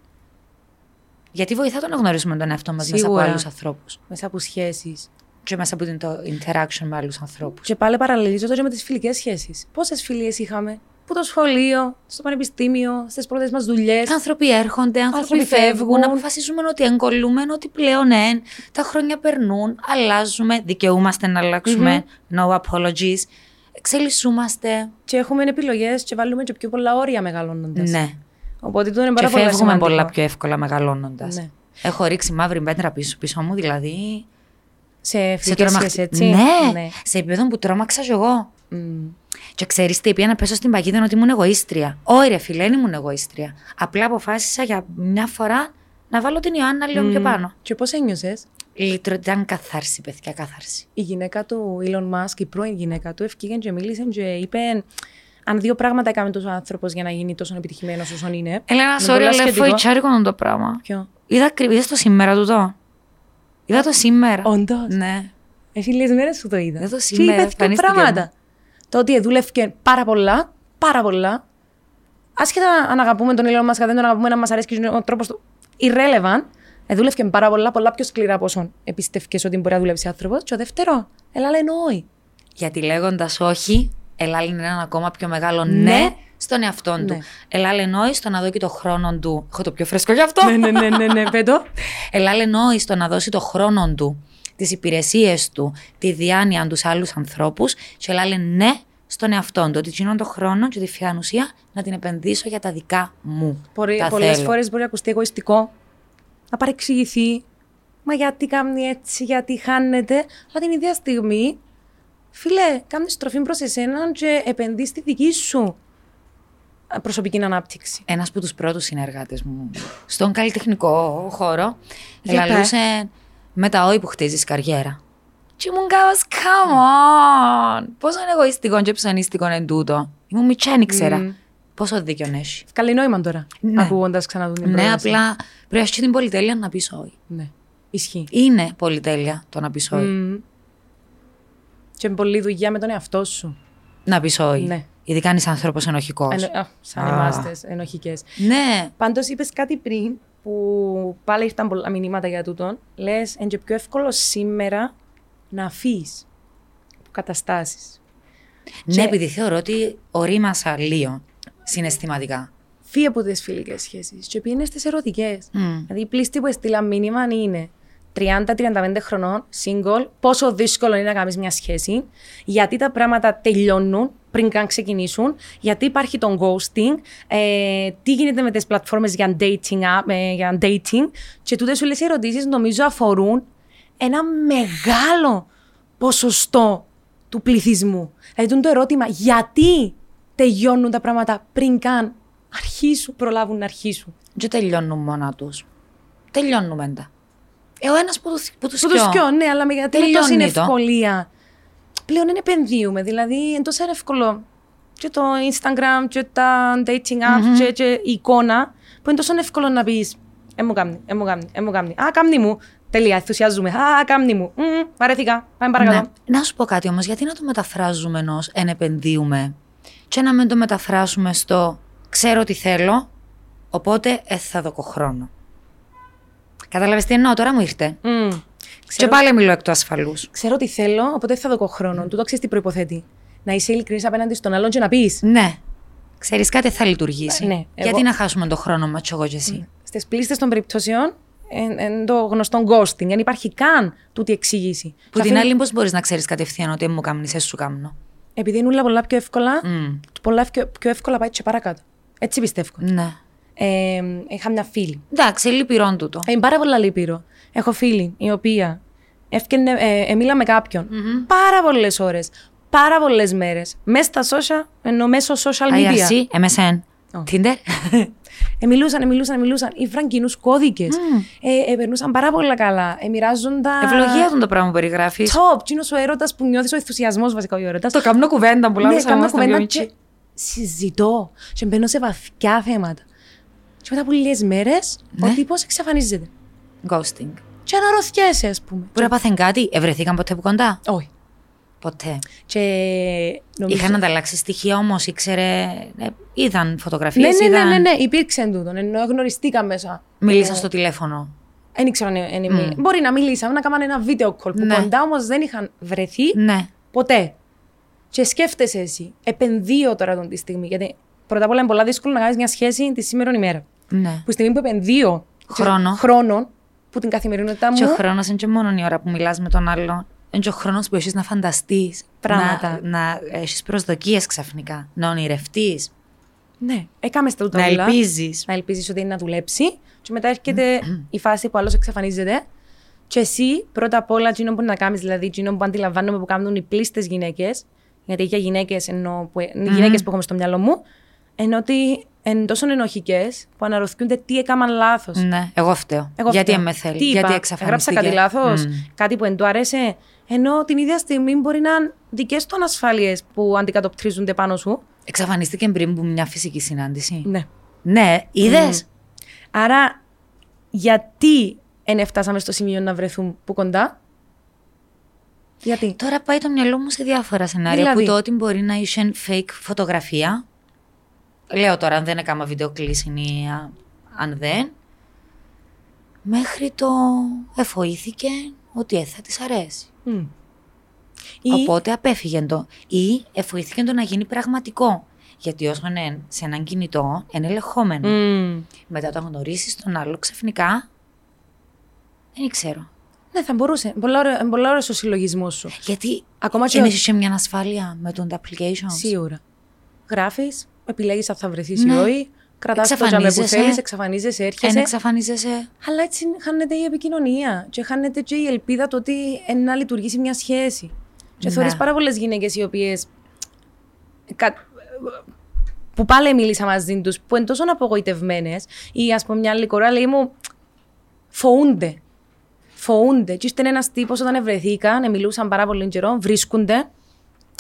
Γιατί βοηθά το να γνωρίσουμε τον εαυτό μας μέσα από Σίγουρα. άλλους ανθρώπους. Μέσα από σχέσεις. Και μέσα από το interaction με άλλους ανθρώπους. Και πάλι παραλληλίζω το και με τις φιλικές σχέσεις. Πόσες φιλίες είχαμε, που το σχολείο, στο πανεπιστήμιο, στις πρώτες μας δουλειές. Άνθρωποι έρχονται, άνθρωποι, Άνθρωποι φεύγουν, φεύγουν. αποφασίζουμε ότι εγκολούμε, ότι πλέον εν, τα χρόνια περνούν, αλλάζουμε, δικαιούμαστε να αλλάξουμε, no apologies, εξελισσούμαστε. Και έχουμε επιλογές και βάλουμε και πιο πολλά όρια μεγαλώνοντας. Ναι. Οπότε αυτό είναι Και πάρα πολύ φεύγουμε σημαντικό. πολλά πιο εύκολα μεγαλώνοντας. Ναι. Έχω ρίξει μαύρη πέτρα πίσω, πίσω μου, δηλαδή. Σε Σε φιλικέ τρομαξ- σχέσει, έτσι. Ναι, σε επίπεδο που τρόμαξα κι εγώ. Μμ. Και ξέρεις τι, πήγα να πέσω στην παγίδα ότι ήμουν εγωίστρια. Όχι, ρε φίλε, δεν ήμουν εγωίστρια. Απλά αποφάσισα για μια φορά να βάλω την Ιωάννα λίγο πιο πάνω. Και πώς ένιωσες, Λίτρο ήταν καθάρση, παιδιά, καθάρση. η γυναίκα του Elon Musk, η πρώην γυναίκα του, ευκήγε και μίλησε και είπε. Αν δύο πράγματα έκαμε τόσο άνθρωπος για να γίνει τόσο επιτυχημένος όσο είναι. Έλα, Είναι sorry, πολλά αλλά σχετικό. φοητσάρικο το πράγμα. Ποιο; Είδα ακριβώ είδες το σήμερα του το. Είδα το σήμερα. Όντως; Ναι. Έχει λίγες μέρες που το είδα. Δεν το Και σήμερα, είπε δύο εμφανίστηκε πράγματα; Το ότι δούλευε πάρα πολλά, πάρα πολλά. Άσχετα αν αγαπούμε τον Elon Musk, δεν τον αγαπούμε, να μας αρέσει και ο τρόπος του. Irrelevant. Ε, δούλευε πάρα πολλά, πολλά πιο σκληρά από όσον εμπιστεύκε ότι μπορεί να δουλεύει άνθρωπος. Και ο δεύτερο, έλα λένε όχι. Γιατί λέγοντας όχι, Ελά είναι έναν ακόμα πιο μεγάλο ναι, Ναι. στον εαυτό του. Ναι. Ελά εννοεί στο να δώσει το χρόνο του. Έχω το πιο φρέσκο γι' αυτό. ναι, ναι, ναι, ναι, ναι, πέτω. Ελά εννοεί στο να δώσει το χρόνο του, τις υπηρεσίες του, τη διάνοια τους σε άλλους ανθρώπους. Και ελά ναι στον εαυτό του. Ότι εκείνον το χρόνο και τη φιανουσία να την επενδύσω για τα δικά μου. Πολλέ τα θέλω. φορές μπορεί να ακουστεί εγωιστικό, να παρεξηγηθεί. Μα γιατί κάνει έτσι, γιατί χάνεται. Αλλά την ίδια στιγμή, φίλε, κάνεις στροφή προς εσένα και επενδύεις στη δική σου ε, προσωπική ανάπτυξη. Ένας από τους πρώτους συνεργάτες μου στον καλλιτεχνικό χώρο Για λαλούσε με τα όη που χτίζεις καριέρα. Και ήμουν κάπως, come on! Πόσο είναι εγωιστικό και ψωνίστικο είναι τούτο. Ήμουν μικρά, δεν ήξερα. Μμμ. Πόσο δίκιο έχει. Καλή νόημα τώρα, Ναι. ακούγοντας ξανά την Ναι, πρόταση. απλά πρέπει να έχει την πολυτέλεια να πεις όχι. Ναι, ισχύει. Είναι πολυτέλεια το να πεις όχι. Μμμ. Και πολλή δουλειά με τον εαυτό σου. Να πεις όχι. Ναι. Ειδικά αν είσαι άνθρωπος ενοχικός. Ενο- α, σαν Α. εμάστες, ενοχικές. Ναι. Πάντως είπες κάτι πριν που πάλι ήρθαν πολλά μηνύματα για τούτον. Λες, είναι και πιο εύκολο σήμερα να αφήσει καταστάσεις. Ναι, επειδή θεωρώ ότι ορίμασα λίγο συναισθηματικά. Φύγε από τις φιλικές σχέσεις και πήγαινε στι ερωτικές. Μμ. Δηλαδή, η πλήστη που έστειλα μήνυμα είναι 30-35 χρονών, single, πόσο δύσκολο είναι να κάνεις μια σχέση, γιατί τα πράγματα τελειώνουν πριν καν ξεκινήσουν, γιατί υπάρχει τον ghosting, ε, τι γίνεται με τις πλατφόρμες για dating, app, ε, για dating και τούτες όλες οι ερωτήσεις νομίζω αφορούν ένα μεγάλο ποσοστό του πληθυσμού. Δηλαδή το ερώτημα γιατί τελειώνουν τα πράγματα πριν καν αρχίσουν, προλάβουν να αρχίσουν. Δεν τελειώνουν μόνα τους. Τελειώνουμε τα. Ε, ο ένας που, του- που τους Που τους σκιώ. σκιώ, ναι, αλλά με γιατί με Τελειώνει τόση το. ευκολία πλέον δεν επενδύουμε. Δηλαδή, είναι τόσο εύκολο και το Instagram και τα dating apps και, και η εικόνα που είναι τόσο εύκολο να πεις Ε, μου κάνει, ε, μου κάνει, ε, μου κάνει. Α, κάμνη μου. Τελεία, ενθουσιάζουμε. Α, κάμνη μου. Μμ, βαρέθηκα. Πάμε παρακάτω. Ναι. Να σου πω κάτι όμως, γιατί να το μεταφράζουμε ενός εν επενδύουμε και να μην το μεταφράσουμε στο ξέρω τι θέλω, οπότε ε, θα δω χρόνο. Κατάλαβες τι εννοώ, τώρα μου ήρθε. Μμ. Και Ξέρω, πάλι μιλώ εκ του ασφαλούς. ξέρω τι θέλω, οπότε θα δω χρόνο. Του το ξέρεις τι προποθέτει. Να είσαι ειλικρινής απέναντι στον άλλον και να πεις. Ναι. Ξέρεις κάτι θα λειτουργήσει. Ναι, Γιατί εγώ- να χάσουμε τον χρόνο μας, εγώ και εσύ; Στις πλήστες των περιπτώσεων, είναι το γνωστό ghosting. Δεν υπάρχει καν τούτη εξήγηση. Που Και την αφήνει- άλλη, πώς μπορείς να ξέρεις κατευθείαν ότι «Ε, μου κάνει, εσύ σου κάνω. Επειδή είναι όλα πολλά πιο εύκολα, Μμ. πολλά πιο, πιο εύκολα πάει και παρακάτω. Έτσι πιστεύω. Ναι. Ε, είχα μια φίλη. Εντάξει, λυπηρόν τούτο. Ε, Είναι πάρα πολλά λύπηρο. Έχω φίλη η οποία έφτιανε, ε, ε, μίλα με κάποιον πάρα πολλές ώρες, πάρα πολλές μέρες. Μέσα στα social, ενώ μέσω social media. IRC, MSN, Tinder. Ε, μιλούσαν, ε, μιλούσαν, ε, μιλούσαν. Ήβραν κοινούς κώδικες. Ε, ε, περνούσαν πάρα πολλά καλά. Ε, μοιράζονταν. Ευλογία του το πράγμα που περιγράφεις. Top. Τι είναι ο έρωτας που νιώθεις, ο ενθουσιασμός βασικά ο έρωτας. Το κάνω κουβέντα που Ναι, λάβω κάνω κουβέντα και συζητώ. Και μπαίνω σε βαθιά θέματα. Και μετά από λίγες μέρες, Ναι. ο τύπος εξαφανίζεται. Ghosting. Και αναρωτιέσαι, ας πούμε. Μπορεί να πάθεν κάτι, ευρεθήκαν ποτέ που κοντά; Όχι. Ποτέ. Και νομίζω... Είχαν ανταλλάξει στοιχεία όμως, ήξερε. ε, είδαν φωτογραφίες. Ναι, ναι, ναι, είδαν... ναι, ναι, υπήρξε τούτο. Ενώ γνωριστήκαν μέσα. Μίλησαν στο τηλέφωνο. Δεν ήξερα αν είναι. Μπορεί να μιλήσαμε, να κάναμε ένα βίντεο call που Ναι. κοντά όμως δεν είχαν βρεθεί Ναι. ποτέ. Και σκέφτεσαι εσύ, επενδύω τώρα τον τη στιγμή. Γιατί πρώτα απ' όλα είναι πολύ δύσκολο να κάνεις μια σχέση τη σήμερα ημέρα. ναι. Που στη στιγμή που επενδύω Χρόνο. χρόνο που την καθημερινότητά Και ο μου. χρόνος είναι και μόνο η ώρα που μιλάς με τον άλλο. Είναι και ο χρόνος που έχεις να φανταστείς. Πράγματα. Να, να έχεις προσδοκίες ξαφνικά. Να ονειρευτείς. Ναι, έκαμε στα τούτα Να όλα. ελπίζεις. Να ελπίζεις ότι είναι να δουλέψει. Και μετά έρχεται η φάση που άλλος εξαφανίζεται. Και εσύ, πρώτα απ' όλα, εκείνο που είναι να κάνεις, δηλαδή, εκείνο που αντιλαμβάνομαι που κάνουν οι πλήστες γυναίκες, γιατί για γυναίκες εννοώ, που, οι γυναίκες που έχουμε στο μυαλό μου, ενώ ότι είναι τόσο ενοχικές που αναρωτιούνται τι έκαναν λάθος. Ναι, εγώ φταίω. Εγώ γιατί φταίω. με θέλει. Τι γιατί είπα, εξαφανίστηκε. Έγραψα κάτι λάθος, Μμ. κάτι που δεν του άρεσε. Ενώ την ίδια στιγμή μπορεί να είναι δικές του ανασφάλειε που αντικατοπτρίζονται πάνω σου. Εξαφανίστηκε πριν από μια φυσική συνάντηση. Ναι. Ναι, είδες; Άρα, γιατί δεν φτάσαμε στο σημείο να βρεθούν που κοντά; Γιατί; Τώρα πάει το μυαλό μου σε διάφορα σενάρια. Δηλαδή; Που το ότι μπορεί να είσαι fake φωτογραφία. Λέω τώρα, αν δεν έκανα βιντεοκλήση ή α, αν δεν. Μέχρι το εφοήθηκε ότι ε, θα της αρέσει. Μμ. Ή, Οπότε απέφυγε το. Ή εφοήθηκε το να γίνει πραγματικό. Γιατί όσο είναι σε έναν κινητό, είναι ελεγχόμενο. Μμ. Μετά το γνωρίσεις τον άλλο ξαφνικά. Δεν ξέρω. Ναι, θα μπορούσε. Πολλά ωραία- Πολλά ωραίος ο συλλογισμός σου. Γιατί Ακόμα και είναι ο- και μια ασφάλεια με τον applications. Σίγουρα. Γράφεις, επιλέγεις αν θα βρεθείς Ναι. ή όχι. Κρατάς το τζαμέ που Εξαφανίζεσαι. θέλεις, εξαφανίζεσαι, Εν έρχεσαι. εξαφανίζεσαι. Αλλά έτσι χάνεται η επικοινωνία. Και χάνεται και η ελπίδα το ότι είναι να λειτουργήσει μια σχέση. Και Ναι. θεωρείς πάρα πολλές γυναίκες οι οποίες. που πάλι μίλησα μαζί τους, που είναι τόσο απογοητευμένες, ή ας πούμε μια άλλη κορά λέει μου, φοούνται. Φοούνται. Και ήρθε ένας τύπος όταν ευρεθήκαν, μιλούσαν πάρα πολύ καιρό, βρίσκονται,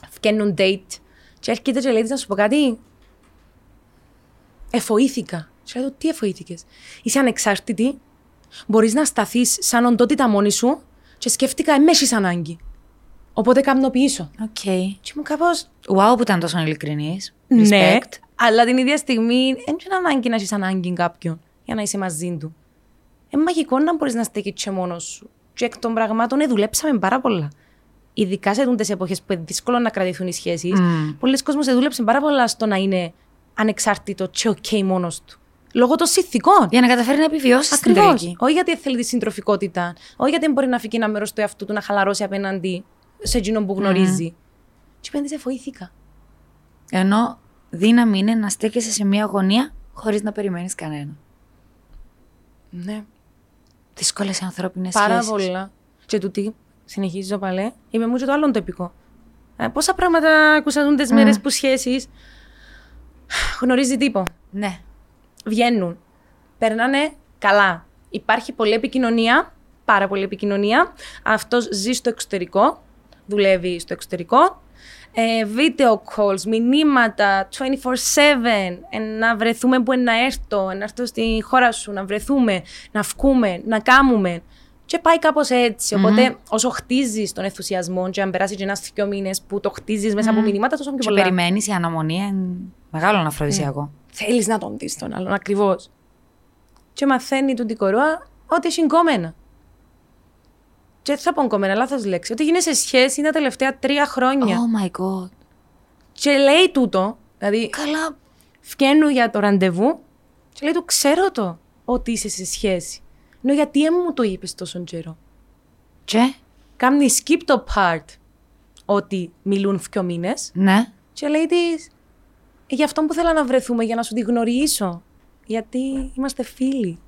φτιάχνουν date. Και έρχεται και λέει της, να σου πω κάτι, εφοήθηκα. Και λέω, τι εφοήθηκες; Είσαι ανεξάρτητη, μπορείς να σταθείς σαν οντότητα μόνη σου και σκέφτηκα, εν μ' έσει ανάγκη. Οπότε κάνω πίσω. Οκ. Και μου κάπω. Wow που ήταν τόσο ειλικρινής. Ναι, Respect. αλλά την ίδια στιγμή δεν είναι ανάγκη να έχεις ανάγκη κάποιον για να είσαι μαζί του. Είναι μαγικό να μπορείς να στέκεις και μόνος σου. Και εκ των πραγμάτων, ε, δουλέψαμε πάρα πολλά. Ειδικά σε τι εποχές που είναι δύσκολο να κρατηθούν οι σχέσεις, Μμ. πολλοί κόσμοι δούλεψαν πάρα πολλά στο να είναι ανεξάρτητο και οκ μόνος του. Λόγω των συνθηκών. Για να καταφέρει να επιβιώσει στην Ακριβώς. τελική. Όχι γιατί θέλει τη συντροφικότητα, όχι γιατί δεν μπορεί να φύγει ένα μέρος του εαυτού του να χαλαρώσει απέναντι σε εκείνον που γνωρίζει. Και πέντε φοήθηκα. Ενώ δύναμη είναι να στέκεσαι σε μια γωνία χωρίς να περιμένεις κανένα. Ναι. Δύσκολες ανθρώπινες Πάρα σχέσεις. πολλά. Και τούτη, συνεχίζω πάλι, είπε μου και το άλλο το επικό. Ε, πόσα πράγματα ακούσαν τι μέρες που σχέσεις. Γνωρίζει τύπο. Ναι. Βγαίνουν. Περνάνε καλά. Υπάρχει πολλή επικοινωνία. Πάρα πολλή επικοινωνία. Αυτός ζει στο εξωτερικό. δουλεύει στο εξωτερικό. Ε, video calls, μηνύματα, 24-7, ε, να βρεθούμε που να έρθω, να έρθω στη χώρα σου, να βρεθούμε, να βγούμε, να κάνουμε. Και πάει κάπως έτσι. Οπότε, όσο χτίζεις τον ενθουσιασμό, και αν περάσει και ένα-δύο μήνες που το χτίζεις μέσα από μηνύματα, τόσο πιο Και πολλά. περιμένεις η αναμονή είναι μεγάλο αφροδισιακό. Θέλεις να τον δεις τον άλλον, ακριβώς. Και μαθαίνει τον κορώα ότι έχει κόμενα. Και δεν θα πω κόμενα, λάθος λέξη. Ότι γίνεσαι σε σχέση τα τελευταία τρία χρόνια. Oh my god. Και λέει τούτο, δηλαδή Καλά. φκαίνουν για το ραντεβού, και λέει του, ξέρω το ότι είσαι σε σχέση. Ενώ γιατί δεν μου το είπες τόσο καιρό. Και, Κάνει skip το part ότι μιλούν δύο μήνες ναι. και λέει της, «Ε, γι' αυτό που θέλω να βρεθούμε, για να σου τη γνωρίσω. Γιατί είμαστε φίλοι.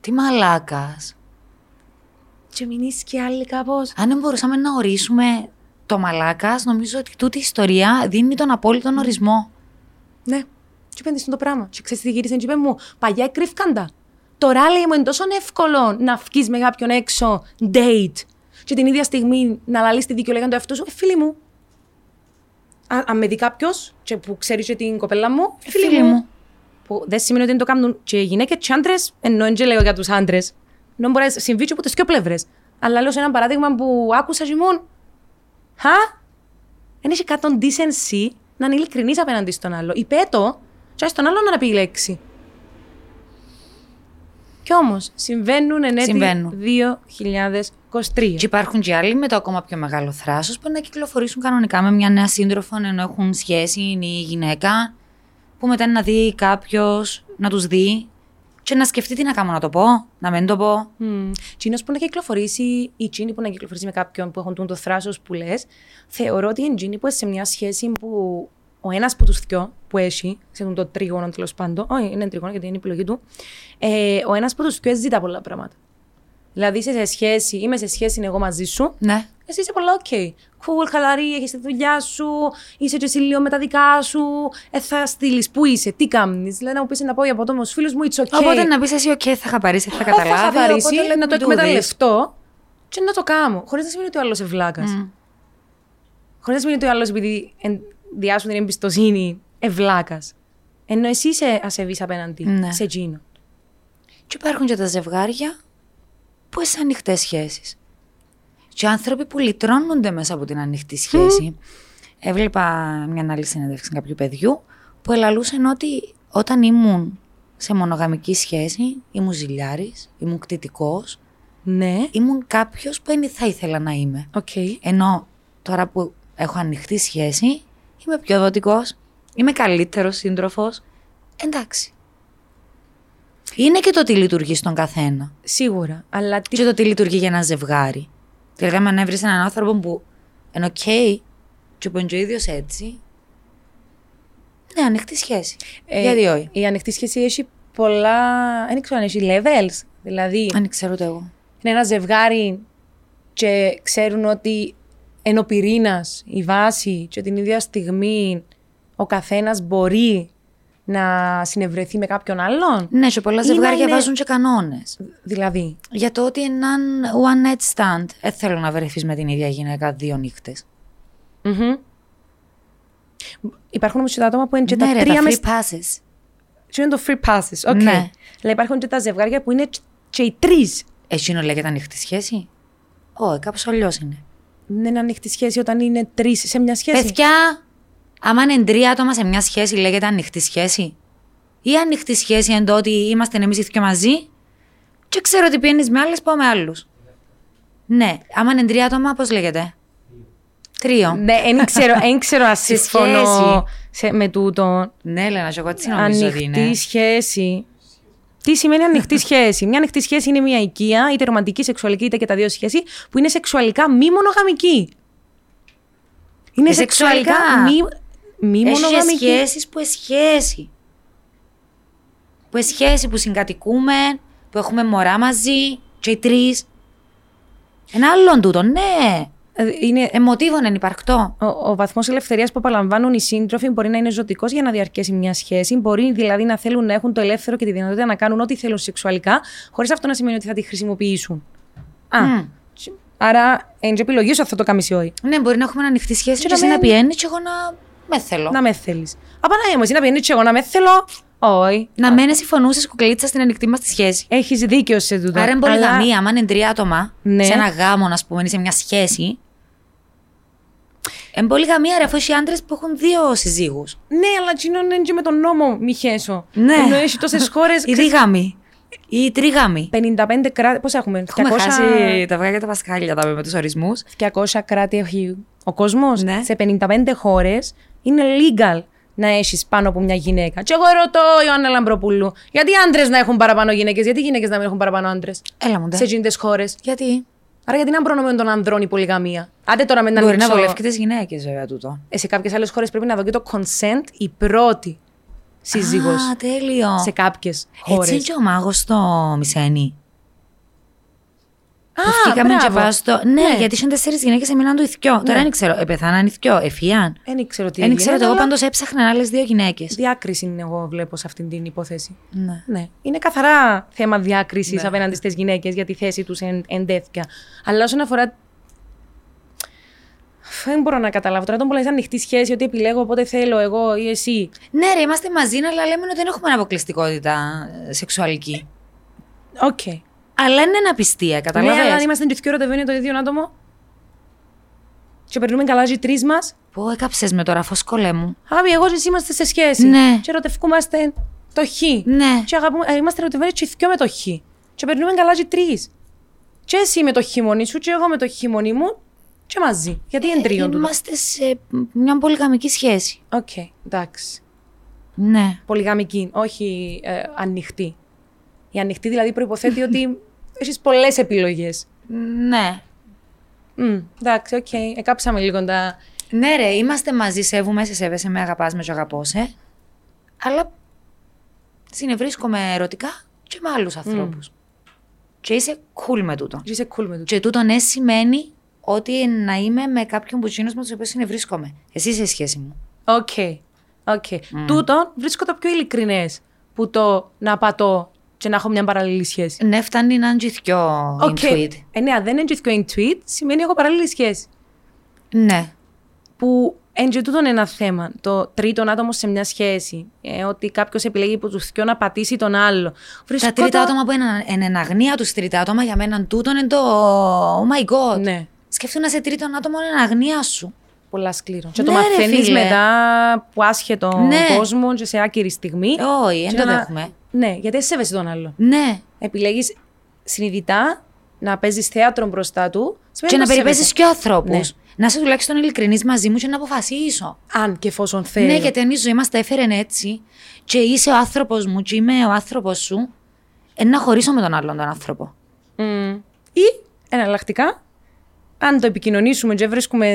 Τι μαλάκας. Και μην είσαι και άλλοι κάπως. Αν δεν μπορούσαμε να ορίσουμε το μαλάκας, νομίζω ότι τούτη η ιστορία δίνει τον απόλυτο ορισμό. Ναι. Και είπε της το πράγμα. Και ξέρεις τι γύρισε, και είπε μου, παλιά κρύφκαντα. Τώρα λέει μου είναι τόσο εύκολο να βγεις με κάποιον έξω date και την ίδια στιγμή να λαλείς τη δικαιολογία του εαυτού σου. Ε, φίλοι μου αν με δει κάποιος που ξέρει και την κοπέλα μου, ε, φίλη, φίλη μου. μου. Που δεν σημαίνει ότι δεν το κάνουν και οι γυναίκες και άντρες, ενώ δεν λέω για τους άντρες. Ενώ μπορεί να συμβεί και από τι δύο πλευρές. Αλλά λέω σε ένα παράδειγμα που άκουσα ζημούν. Χα! Δεν έχει κάτω decency να είναι ειλικρινής απέναντι στον άλλο. Υπέτο, και στον άλλο να πει η λέξη. Κι όμως συμβαίνουν εν έτη 23. Και υπάρχουν και άλλοι με το ακόμα πιο μεγάλο θράσος που να κυκλοφορήσουν κανονικά με μια νέα σύντροφο ενώ έχουν σχέση, είναι η γυναίκα, που μετά να δει κάποιος, να τους δει και να σκεφτεί τι να κάνω, να το πω, να μην το πω. Μμ. Τζείνοι που να κυκλοφορήσει, ή τζείνοι που να κυκλοφορήσει με κάποιον που έχουν το θράσος που λες, θεωρώ ότι είναι τζείνοι που σε μια σχέση που ο ένας από τους δυο που έχει, σε το τρίγωνο τέλος πάντων, όχι, είναι τρίγωνο γιατί είναι η επιλογή του, ε, ο ένας από τους δυο ζητά πολλά πράγματα. Δηλαδή είσαι σε σχέση, είμαι σε σχέση εγώ μαζί σου, Ναι. εσύ είσαι πολλά OK. Cool, χαλαρή, έχεις τη δουλειά σου, είσαι και εσύ λίγο με τα δικά σου. Ε, θα στείλεις, πού είσαι, τι κάνεις. Δηλαδή να μου πεις να πω για από το φίλους μου, it's okay. Οπότε να πεις εσύ, οκ, θα χαπαρίσει, θα Θα καταλάβει. χαπαρίσει, οπότε λέμε να το μην του δεις. εκμεταλλευτώ και να το κάνω. Χωρίς να σημαίνει ότι ο άλλος είναι βλάκας. Μμ. Χωρίς να σημαίνει ότι ο άλλος επειδή διά σου την εμπιστοσύνη εν βλάκας. Ενώ εσύ είσαι ασεβής απέναντι Ναι. σε εκείνο. Και υπάρχουν και τα ζευγάρια που είναι ανοιχτές σχέσεις; Και άνθρωποι που λυτρώνονται μέσα από την ανοιχτή σχέση. Έβλεπα μια άλλη συνέντευξη κάποιου παιδιού που ελαλούσε ότι όταν ήμουν σε μονογαμική σχέση, ήμουν ζηλιάρης, ήμουν κτητικός, Ναι. ήμουν κάποιος που δεν θα ήθελα να είμαι. Οκ. Ενώ τώρα που έχω ανοιχτή σχέση, είμαι πιο δοτικός, είμαι καλύτερος σύντροφος. Εντάξει. Είναι και το τι λειτουργεί στον καθένα. Σίγουρα. Αλλά τι... Και το τι λειτουργεί για ένα ζευγάρι. Δηλαδή, αν βρει έναν άνθρωπο που είναι οκ και που είναι και ο ίδιος έτσι. Ναι, ανοιχτή σχέση. ε, Γιατί όχι; Η ανοιχτή σχέση έχει πολλά. Δεν ξέρω αν έχει levels. Δηλαδή, Αν ξέρω το εγώ. είναι ένα ζευγάρι και ξέρουν ότι είναι ο πυρήνας, η βάση, και την ίδια στιγμή ο καθένας μπορεί να συνευρεθεί με κάποιον άλλον; Ναι, σε πολλά Ή ζευγάρια να είναι- βάζουν και κανόνες. Δηλαδή; Για το ότι έναν one night stand δεν θέλω να βρεθείς με την ίδια γυναίκα δύο νύχτες. μμμ. Υπάρχουν όμως και τα άτομα που είναι και Ναι, τα ρε, τρία τα μες... free passes. Και είναι το free passes. OK. Ναι. Αλλά υπάρχουν και τα ζευγάρια που είναι και οι τρεις. Εκείνο λέγεται ανοιχτή σχέση; Όχι, κάπως αλλιώς είναι. Δεν είναι ανοιχτή σχέση όταν είναι τρεις σε μια σχέση. Παιδιά, άμα είναι τρία άτομα σε μια σχέση, λέγεται ανοιχτή σχέση. Ή ανοιχτή σχέση εν το ότι είμαστε εμείς οι δυο μαζί και ξέρω ότι πηαίνει με άλλες, πάω με άλλους. Ναι, άμα είναι τρία άτομα, πώς λέγεται; Τρίο. Ναι, δεν ξέρω, εν ξέρω αν Σε συμφωνώ σχέση. σε- με τούτο. Ναι, Λένα, και εγώ έτσι νομίζω ότι είναι. Ανοιχτή σχέση. Τι σημαίνει ανοιχτή σχέση; Μια ανοιχτή σχέση είναι μια οικία, είτε ρομαντική, σεξουαλική, είτε και τα δύο σχέση, που είναι σεξουαλικά μη μονογαμική. Είναι Ε, σεξουαλικά, σεξουαλικά. μη, μη Έχεις μονογαμική. σχέσεις που είναι σχέση. Που είναι σχέση που συγκατοικούμε, που έχουμε μωρά μαζί, και οι τρεις. Ένα άλλον τούτο, ναι. Ε, Είναι, Εμοτίβον εν υπαρκτό. ο, ο βαθμός ελευθερίας που απολαμβάνουν οι σύντροφοι μπορεί να είναι ζωτικός για να διαρκέσει μια σχέση. Μπορεί δηλαδή να θέλουν να έχουν το ελεύθερο και τη δυνατότητα να κάνουν ό,τι θέλουν σεξουαλικά, χωρίς αυτό να σημαίνει ότι θα τη χρησιμοποιήσουν. Α, Μμ. Άρα, είναι και επιλογής σου αυτό το καμισί όχι. Ναι, μπορεί να έχουμε ανοιχτή σχέση Και και, να εσύ να μην- πιένεις και εγώ να με θέλω. Να με θέλεις. Απανάγια μου, εσύ να πιένει και εγώ να με θέλω. Όχι. Να μένεις συμφωνούσε κουκλίτσα στην ανοιχτή μας τη σχέση. Έχεις δίκιο σε τούτο. Άρα είναι Αλλά- πολυγαμία. Άμα είναι τρία άτομα Ναι. σε ένα γάμο, α πούμε, ή σε μια σχέση. Είναι πολυγαμία, ρε, αφού έχει άντρες που έχουν δύο συζύγους. Ναι, αλλά τσίνο είναι και με τον νόμο, μη χέσω. Ναι. Ενώ έχει τόσες χώρες. <laughs> Ή δίγαμοι. Ή τρίγαμοι. 55 κράτη. Πόσα έχουμε, Έχουμε 200... χάσει τα αυγά και τα πασχάλια τα με τους ορισμούς. 200 κράτη έχει ο κόσμος. Ναι. Σε 55 χώρες είναι legal να έχεις πάνω από μια γυναίκα. Και εγώ ρωτώ, Ιωάννα Λαμπροπούλου, γιατί άντρες να έχουν παραπάνω γυναίκες, γιατί γυναίκες να μην έχουν παραπάνω άντρες. Έλα μου, ντε. Σε εκείνε χώρες; Γιατί; Άρα γιατί να προνομιούν των ανδρών η πολυγαμία; Άντε τώρα με να Μπορεί να ανοίξω- βολεύει και τις γυναίκες, βέβαια, τούτο. Ε, σε κάποιες άλλες χώρες πρέπει να δω και το consent η πρώτη σύζυγος. Α, τέλειο. Σε κάποιες χώρε. Έτσι είναι και ο μάγος στο Μισένι. Α, Βγήκαμε και μπράβο. πάω στο. Ναι, γιατί είχαν τέσσερις γυναίκες, έμειναν του ηθικιό. Τώρα δεν ξέρω, επεθάναν ηθικιό, εφιάν. Δεν ξέρω τι Δεν έγινε, ξέρω, εγώ αλλά πάντως έψαχνα άλλες δύο γυναίκες. Διάκριση είναι εγώ βλέπω σε αυτή την υπόθεση. Ναι. Ναι. Είναι καθαρά θέμα διάκρισης απέναντι στις γυναίκες για τη θέση τους εν, εν τέτοια. Αλλά όσον αφορά. Δεν μπορώ να καταλάβω. Τώρα τον που λες ανοιχτή σχέση, ότι επιλέγω όποτε θέλω εγώ ή εσύ. Ναι, ρε, είμαστε μαζί, αλλά λέμε ότι δεν έχουμε αποκλειστικότητα ε, σεξουαλική. Οκ. Αλλά είναι αναπιστία, Ναι, καταλαβαίνεις. αλλά αν είμαστε και ερωτευμένοι το ίδιο άτομο. Και περνούμε καλά οι τρει μας. Πω, έκαψες με τώρα, φωσκόλε μου. Αγάπη, εγώ και εσύ είμαστε σε σχέση. Ναι. Και ερωτευκούμαστε το χ. Ναι. Και αγαπούμε, ε, είμαστε ερωτευμένοι και οι δυο με το χ. Και περνούμε καλά και οι τρει. Και εσύ με το χειμωνί σου, και εγώ με το χειμωνί μου. Και μαζί. Γιατί είναι τρίον τούτο. Είμαστε σε μια πολυγαμική σχέση. Οκ, εντάξει. Ναι. Πολυγαμική, όχι ε, ανοιχτή. Η ανοιχτή δηλαδή προποθέτει <laughs> ότι έχεις πολλές επιλογές. Ναι. εντάξει, οκ. Εκάψαμε λίγο τα. Ναι, ρε, είμαστε μαζί, σέβομαι, σε σέβεσαι, με αγαπάς, με σου αγαπώ, σε. Αλλά συνευρίσκομαι ερωτικά και με άλλους ανθρώπους. Και είσαι cool με τούτο. Είσαι cool με το. Και τούτο ναι σημαίνει ότι να είμαι με κάποιον που με του οποίου συνευρίσκομαι. Εσύ είσαι η σχέση μου. Οκ. Οκ. Τούτο βρίσκω το πιο ειλικρινές που το να πατώ και να έχω μια παράλληλη σχέση. Ναι, φτάνει να είναι πιο OK. into it. Ε, ναι, αν δεν είναι και into it, σημαίνει έχω παράλληλη σχέση. Ναι. Που εν και τούτον ένα θέμα. Το τρίτον άτομο σε μια σχέση. Ε, ότι κάποιος επιλέγει από τους δυο να πατήσει τον άλλο. Βρίσκω Τα τρίτα το- άτομα που είναι εν εν αγνοία τους τρίτα άτομα για μένα τούτον είναι το Oh my god. Ναι. Σκέφτου να 'σαι τρίτον άτομο είναι εν αγνοία σου. Πολλά σκληρό. Και Ναι, το ρε, μαθαίνεις φίλε. μετά που άσχετο Ναι. κόσμος και σε άκυρη στιγμή. Όχι, Και δεν το να- δέχομαι. Ναι, γιατί δεν σέβεσαι τον άλλο. Ναι. Επιλέγεις συνειδητά να παίζεις θέατρο μπροστά του. Και σημαίνει να τον περιπέζεις σέβεσαι. και ανθρώπους. Ναι. Να είσαι τουλάχιστον ειλικρινής μαζί μου και να αποφασίσω. Αν και εφόσον θέλει. Ναι, γιατί αν η ζωή μας τα έφερε έτσι και είσαι ο άνθρωπος μου και είμαι ο άνθρωπος σου, ε, να χωρίσω με τον άλλον τον άνθρωπο. Μμ. Ή εναλλακτικά, αν το επικοινωνήσουμε και βρίσκουμε,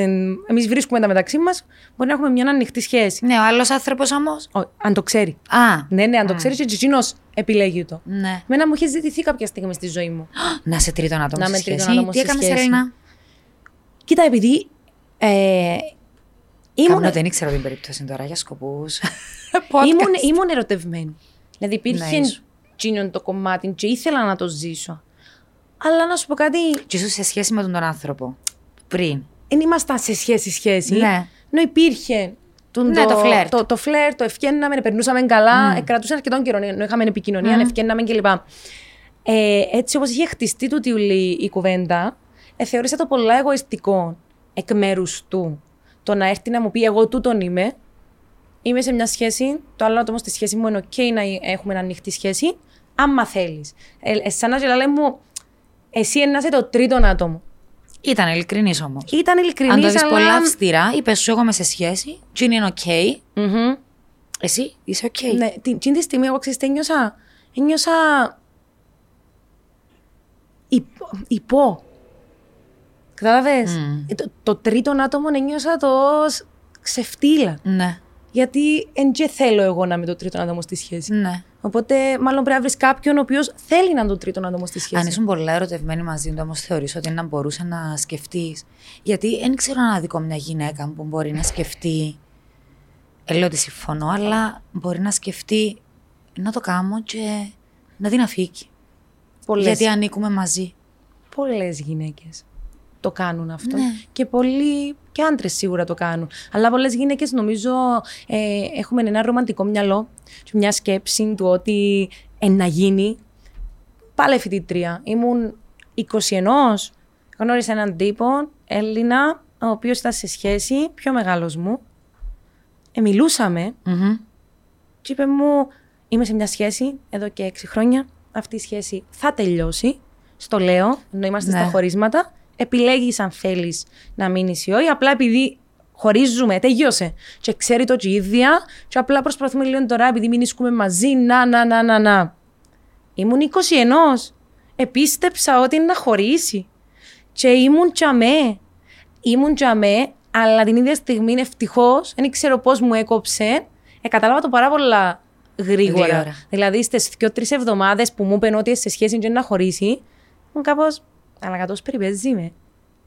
εμείς βρίσκουμε τα μεταξύ μας, μπορεί να έχουμε μια ανοιχτή σχέση. Ναι, ο άλλος άνθρωπος όμως; Ο- αν το ξέρει. Α, Ναι, ναι, αν το ξέρει, και εκείνος επιλέγει το. ναι. Μένα μου είχε ζητηθεί κάποια στιγμή στη ζωή μου. Να σε τρίτον άτομο Να στη με τρίτον σχέση. άτομο Τι στη έκανες, σχέση. Ελένα. Κοίτα, επειδή. Ε, ήμουν, Κάμνο, δεν ήξερα την περίπτωση τώρα για σκοπούς. <laughs> ήμουν, ήμουν ερωτευμένη. Δηλαδή υπήρχε Ναι, ήσου. εκείνο το κομμάτι και ήθελα να το ζήσω. Αλλά να σου πω κάτι, Και ίσως σε σχέση με τον, τον άνθρωπο. Πριν. δεν ήμασταν σε σχέση-σχέση. Ναι. Ενώ υπήρχε τούν Ναι, το φλερτ. Το, το φλερτ, το ευκαινάμε, περνούσαμε καλά, mm. κρατούσε αρκετόν καιρό, ενώ είχαμε επικοινωνία, mm. ευκαινάμε κλπ. Ε, έτσι όπως είχε χτιστεί τούτη ουλή η κουβέντα, ε, θεώρησα το πολλά εγωιστικό εκ μέρους του. Το να έρθει να μου πει εγώ τούτον είμαι, είμαι σε μια σχέση, το άλλο άτομο στη σχέση μου είναι ok να έχουμε μια ανοιχτή σχέση, άμα θέλεις. Ε, ε, σαν να λέει μου, εσύ να είσαι το τρίτο άτομο. Ήταν ειλικρινής όμως. Ήταν ειλικρινής, Αν το δεις αλλά... πολλά αυστηρά, είπες σου εγώ είμαι σε σχέση, και είναι οκ. Μμμ. Εσύ είσαι οκ. Ναι, την, την τη στιγμή εγώ ξέρεις τι ένιωσα; Ένιωσα... Υπό. υπό. Κατάλαβες; Ε, Το, το τρίτο άτομο ένιωσα το ως ξεφτύλα. Ναι. Γιατί εν και θέλω εγώ να είμαι το τρίτο άτομο στη σχέση. ναι. Οπότε μάλλον πρέπει να βρεις κάποιον ο οποίος θέλει να είναι το τρίτο άτομο στη σχέση. Αν ήσουν πολλά ερωτευμένοι μαζί του, όμως θεωρείς ότι να μπορούσε να σκεφτείς. Γιατί δεν ξέρω να δει μια γυναίκα που μπορεί να σκεφτεί. Δεν λέω ότι συμφωνώ, αλλά μπορεί να σκεφτεί να το κάνω και να την αφήκει. Πολλές, Γιατί ανήκουμε μαζί. πολλές γυναίκες. Το κάνουν αυτό. Ναι. Και πολλοί και άντρες σίγουρα το κάνουν. Αλλά πολλές γυναίκες νομίζω ε, έχουμε ένα ρομαντικό μυαλό και μια σκέψη του ότι ε, να γίνει. Πάλι φοιτήτρια. Ήμουν 21, γνώρισα έναν τύπο, Έλληνα, ο οποίος ήταν σε σχέση, πιο μεγάλος μου. Ε, μιλούσαμε Μμμ. και είπε μου, είμαι σε μια σχέση εδώ και έξι χρόνια. Αυτή η σχέση θα τελειώσει. Στο λέω, ενώ είμαστε Ναι. στα χωρίσματα. Επιλέγεις αν θέλεις να μείνεις ή όχι. Απλά επειδή χωρίζουμε, τελειώσε. Και ξέρει το και η ίδια. Και απλά προσπαθούμε λίγο τώρα, επειδή μην ίσκουμε μαζί. Να, να, να, να, να. Ήμουν 21. Επίστεψα ότι είναι να χωρίσει. Και ήμουν τζαμέ. Ήμουν τζαμέ, αλλά την ίδια στιγμή ευτυχώς, δεν ξέρω πώς μου έκοψε. Ε, κατάλαβα το πάρα πολλά γρήγορα. Γρήγορα. Δηλαδή στις δύο-τρει εβδομάδες που μου είπαν ότι σε σχέση και να χωρίσει, ήμουν κάπως. Αλλά κατώ περιπέζεις με.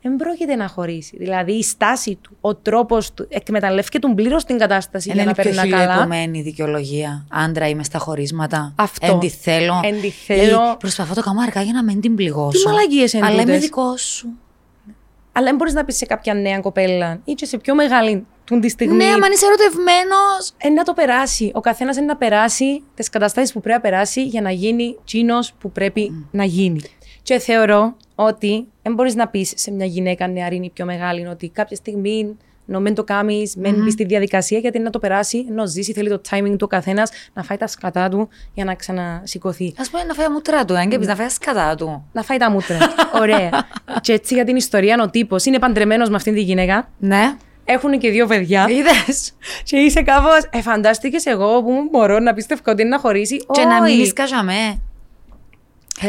Δεν πρόκειται να χωρίσει. Δηλαδή η στάση του, ο τρόπος του, εκμεταλλεύτηκε τον πλήρως την κατάσταση Είναι για να πιο περνά καλά. χιλιοεπομένη δικαιολογία. Άντρα είμαι στα χωρίσματα. Αυτό. Εν τη θέλω. Εν τη θέλω. Ή προσπαθώ το κάνω αργά για να μην την πληγώσω. Τι μαλακίες είναι Αλλά είμαι τούτες; δικός σου. Αλλά δεν μπορείς να πεις σε κάποια νέα κοπέλα ή και σε πιο μεγάλη του τη στιγμή. Ναι, άμα είσαι ερωτευμένος. Ε, να το περάσει. Ο καθένας είναι να περάσει τις καταστάσεις που πρέπει να περάσει για να γίνει τσίνος που πρέπει να γίνει. Και θεωρώ ότι δεν μπορείς να πεις σε μια γυναίκα νεαρή ή πιο μεγάλη ότι κάποια στιγμή να μην το κάνεις, μην μπεις στη διαδικασία γιατί είναι να το περάσει, ενώ ζήσει, θέλει το timing του ο καθένας να φάει τα σκατά του για να ξανασηκωθεί. Α πούμε να φάει μούτρα του, έγκαιπε να φάει σκατά του. Να φάει τα μούτρα. Ωραία. <laughs> και έτσι για την ιστορία, ο τύπος είναι παντρεμένος με αυτήν τη γυναίκα. Ναι. Έχουν και δύο παιδιά. Είδες. Και είσαι κάπως. Ε, φαντάστηκες εγώ που μπορώ να πιστεύω ότι είναι να χωρίσει. Και να Όχι. μην σκαζαμέ.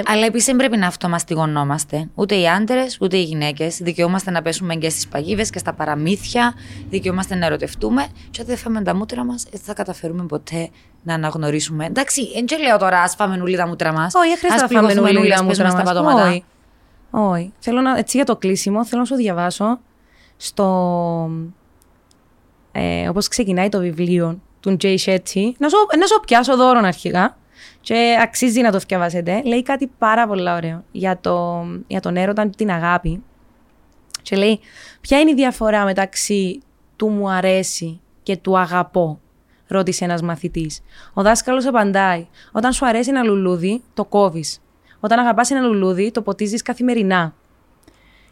Αλλά επίσης δεν πρέπει να αυτομαστιγωνόμαστε. Ούτε οι άντρες, ούτε οι γυναίκες. Δικαιούμαστε να πέσουμε και στις παγίδες και στα παραμύθια. Δικαιούμαστε να ερωτευτούμε. Και αν δεν φάμε τα μούτρα μας, δεν θα καταφέρουμε ποτέ να αναγνωρίσουμε. Εντάξει, δεν λέω τώρα, ας φάμε όλοι τα μούτρα μας. Όχι, δεν χρειάζεται να φάμε όλοι τα μούτρα στα μας. πατώματα. Όχι. Όχι. Θέλω να, έτσι για το κλείσιμο, θέλω να σου διαβάσω στο... Ε, όπως ξεκινάει το βιβλίο του Jay Shetty. Να σου, να σου πιάσω δώρο αρχικά και αξίζει να το διαβάσετε. Λέει κάτι πάρα πολύ ωραίο για, το, για τον έρωτα και την αγάπη. Και λέει, ποια είναι η διαφορά μεταξύ του μου αρέσει και του αγαπώ, ρώτησε ένας μαθητής. Ο δάσκαλος απαντάει, όταν σου αρέσει ένα λουλούδι, το κόβεις. Όταν αγαπάς ένα λουλούδι, το ποτίζεις καθημερινά.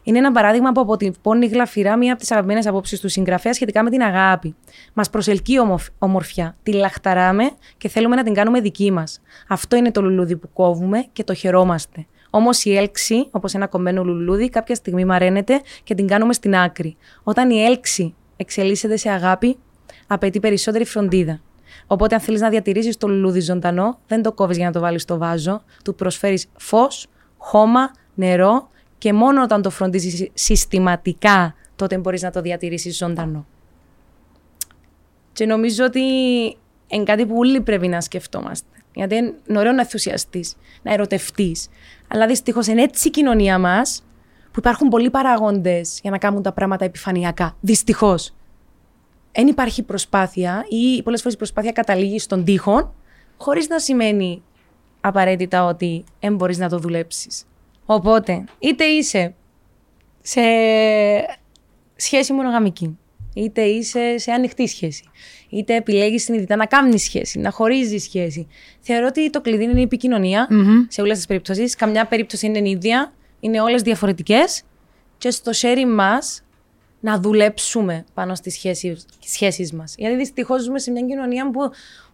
Είναι ένα παράδειγμα που αποτυπώνει γλαφυρά μία από τις αγαπημένες απόψεις του συγγραφέα σχετικά με την αγάπη. Μας προσελκύει ομορφ- ομορφιά, τη λαχταράμε και θέλουμε να την κάνουμε δική μας. Αυτό είναι το λουλούδι που κόβουμε και το χαιρόμαστε. Όμως η έλξη, όπως ένα κομμένο λουλούδι, κάποια στιγμή μαραίνεται και την κάνουμε στην άκρη. Όταν η έλξη εξελίσσεται σε αγάπη, απαιτεί περισσότερη φροντίδα. Οπότε, αν θέλεις να διατηρήσεις το λουλούδι ζωντανό, δεν το κόβεις για να το βάλεις στο βάζο, του προσφέρεις φως, χώμα, νερό και μόνο όταν το φροντίζεις συστηματικά, τότε μπορείς να το διατηρήσεις ζωντανό. Και νομίζω ότι είναι κάτι που όλοι πρέπει να σκεφτόμαστε. Γιατί είναι ωραίο να ενθουσιαστείς, να ερωτευτείς. Αλλά δυστυχώς είναι έτσι η κοινωνία μας που υπάρχουν πολλοί παράγοντε για να κάνουν τα πράγματα επιφανειακά. Δυστυχώς. Δεν υπάρχει προσπάθεια ή πολλές φορές η προσπάθεια καταλήγει στον τοίχο, χωρίς να σημαίνει απαραίτητα ότι δεν μπορείς να το δουλέψεις. Οπότε, είτε είσαι σε σχέση μονογαμική, είτε είσαι σε ανοιχτή σχέση, είτε επιλέγεις συνειδητά να κάνεις σχέση, να χωρίζεις σχέση. Θεωρώ ότι το κλειδί είναι η επικοινωνία σε όλες τις περιπτώσεις. Καμιά περίπτωση είναι ίδια, είναι όλες διαφορετικές. Και στο sharing μας να δουλέψουμε πάνω στις σχέσεις, σχέσεις μας. Γιατί δυστυχώς ζούμε σε μια κοινωνία που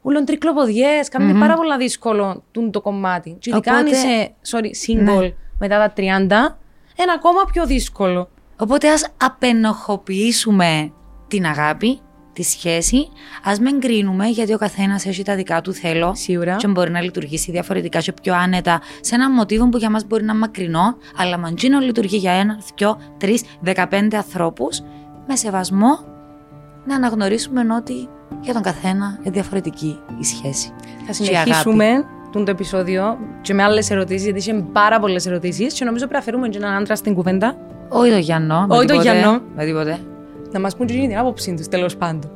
ούλον τρικλοποδιές, κάνει πάρα πολύ δύσκολο τούν το κομμάτι. Και ειδικά αν Οπότε- είσαι sorry, single μετά τα 30, είναι ακόμα πιο δύσκολο. Οπότε ας απενοχοποιήσουμε την αγάπη, τη σχέση, ας μην κρίνουμε γιατί ο καθένας έχει τα δικά του θέλω Σίγουρα. και μπορεί να λειτουργήσει διαφορετικά και πιο άνετα σε ένα μοτίβο που για μας μπορεί να είναι μακρινό, αλλά μαντζίνο λειτουργεί για ένα, δυο, τρεις, δεκαπέντε ανθρώπους, με σεβασμό να αναγνωρίσουμε ότι για τον καθένα είναι διαφορετική η σχέση. Θα Και η αγάπη. συνεχίσουμε τούν το επεισόδιο και με άλλες ερωτήσεις, γιατί είχε πάρα πολλές ερωτήσεις. Και νομίζω πρέπει να φέρουμε και έναν άντρα στην κουβέντα Όχι το Γιάννο. με Όχι το τίποτε, Γιάννο. Με τίποτε. να μας πούν και την άποψή τους τέλος πάντων.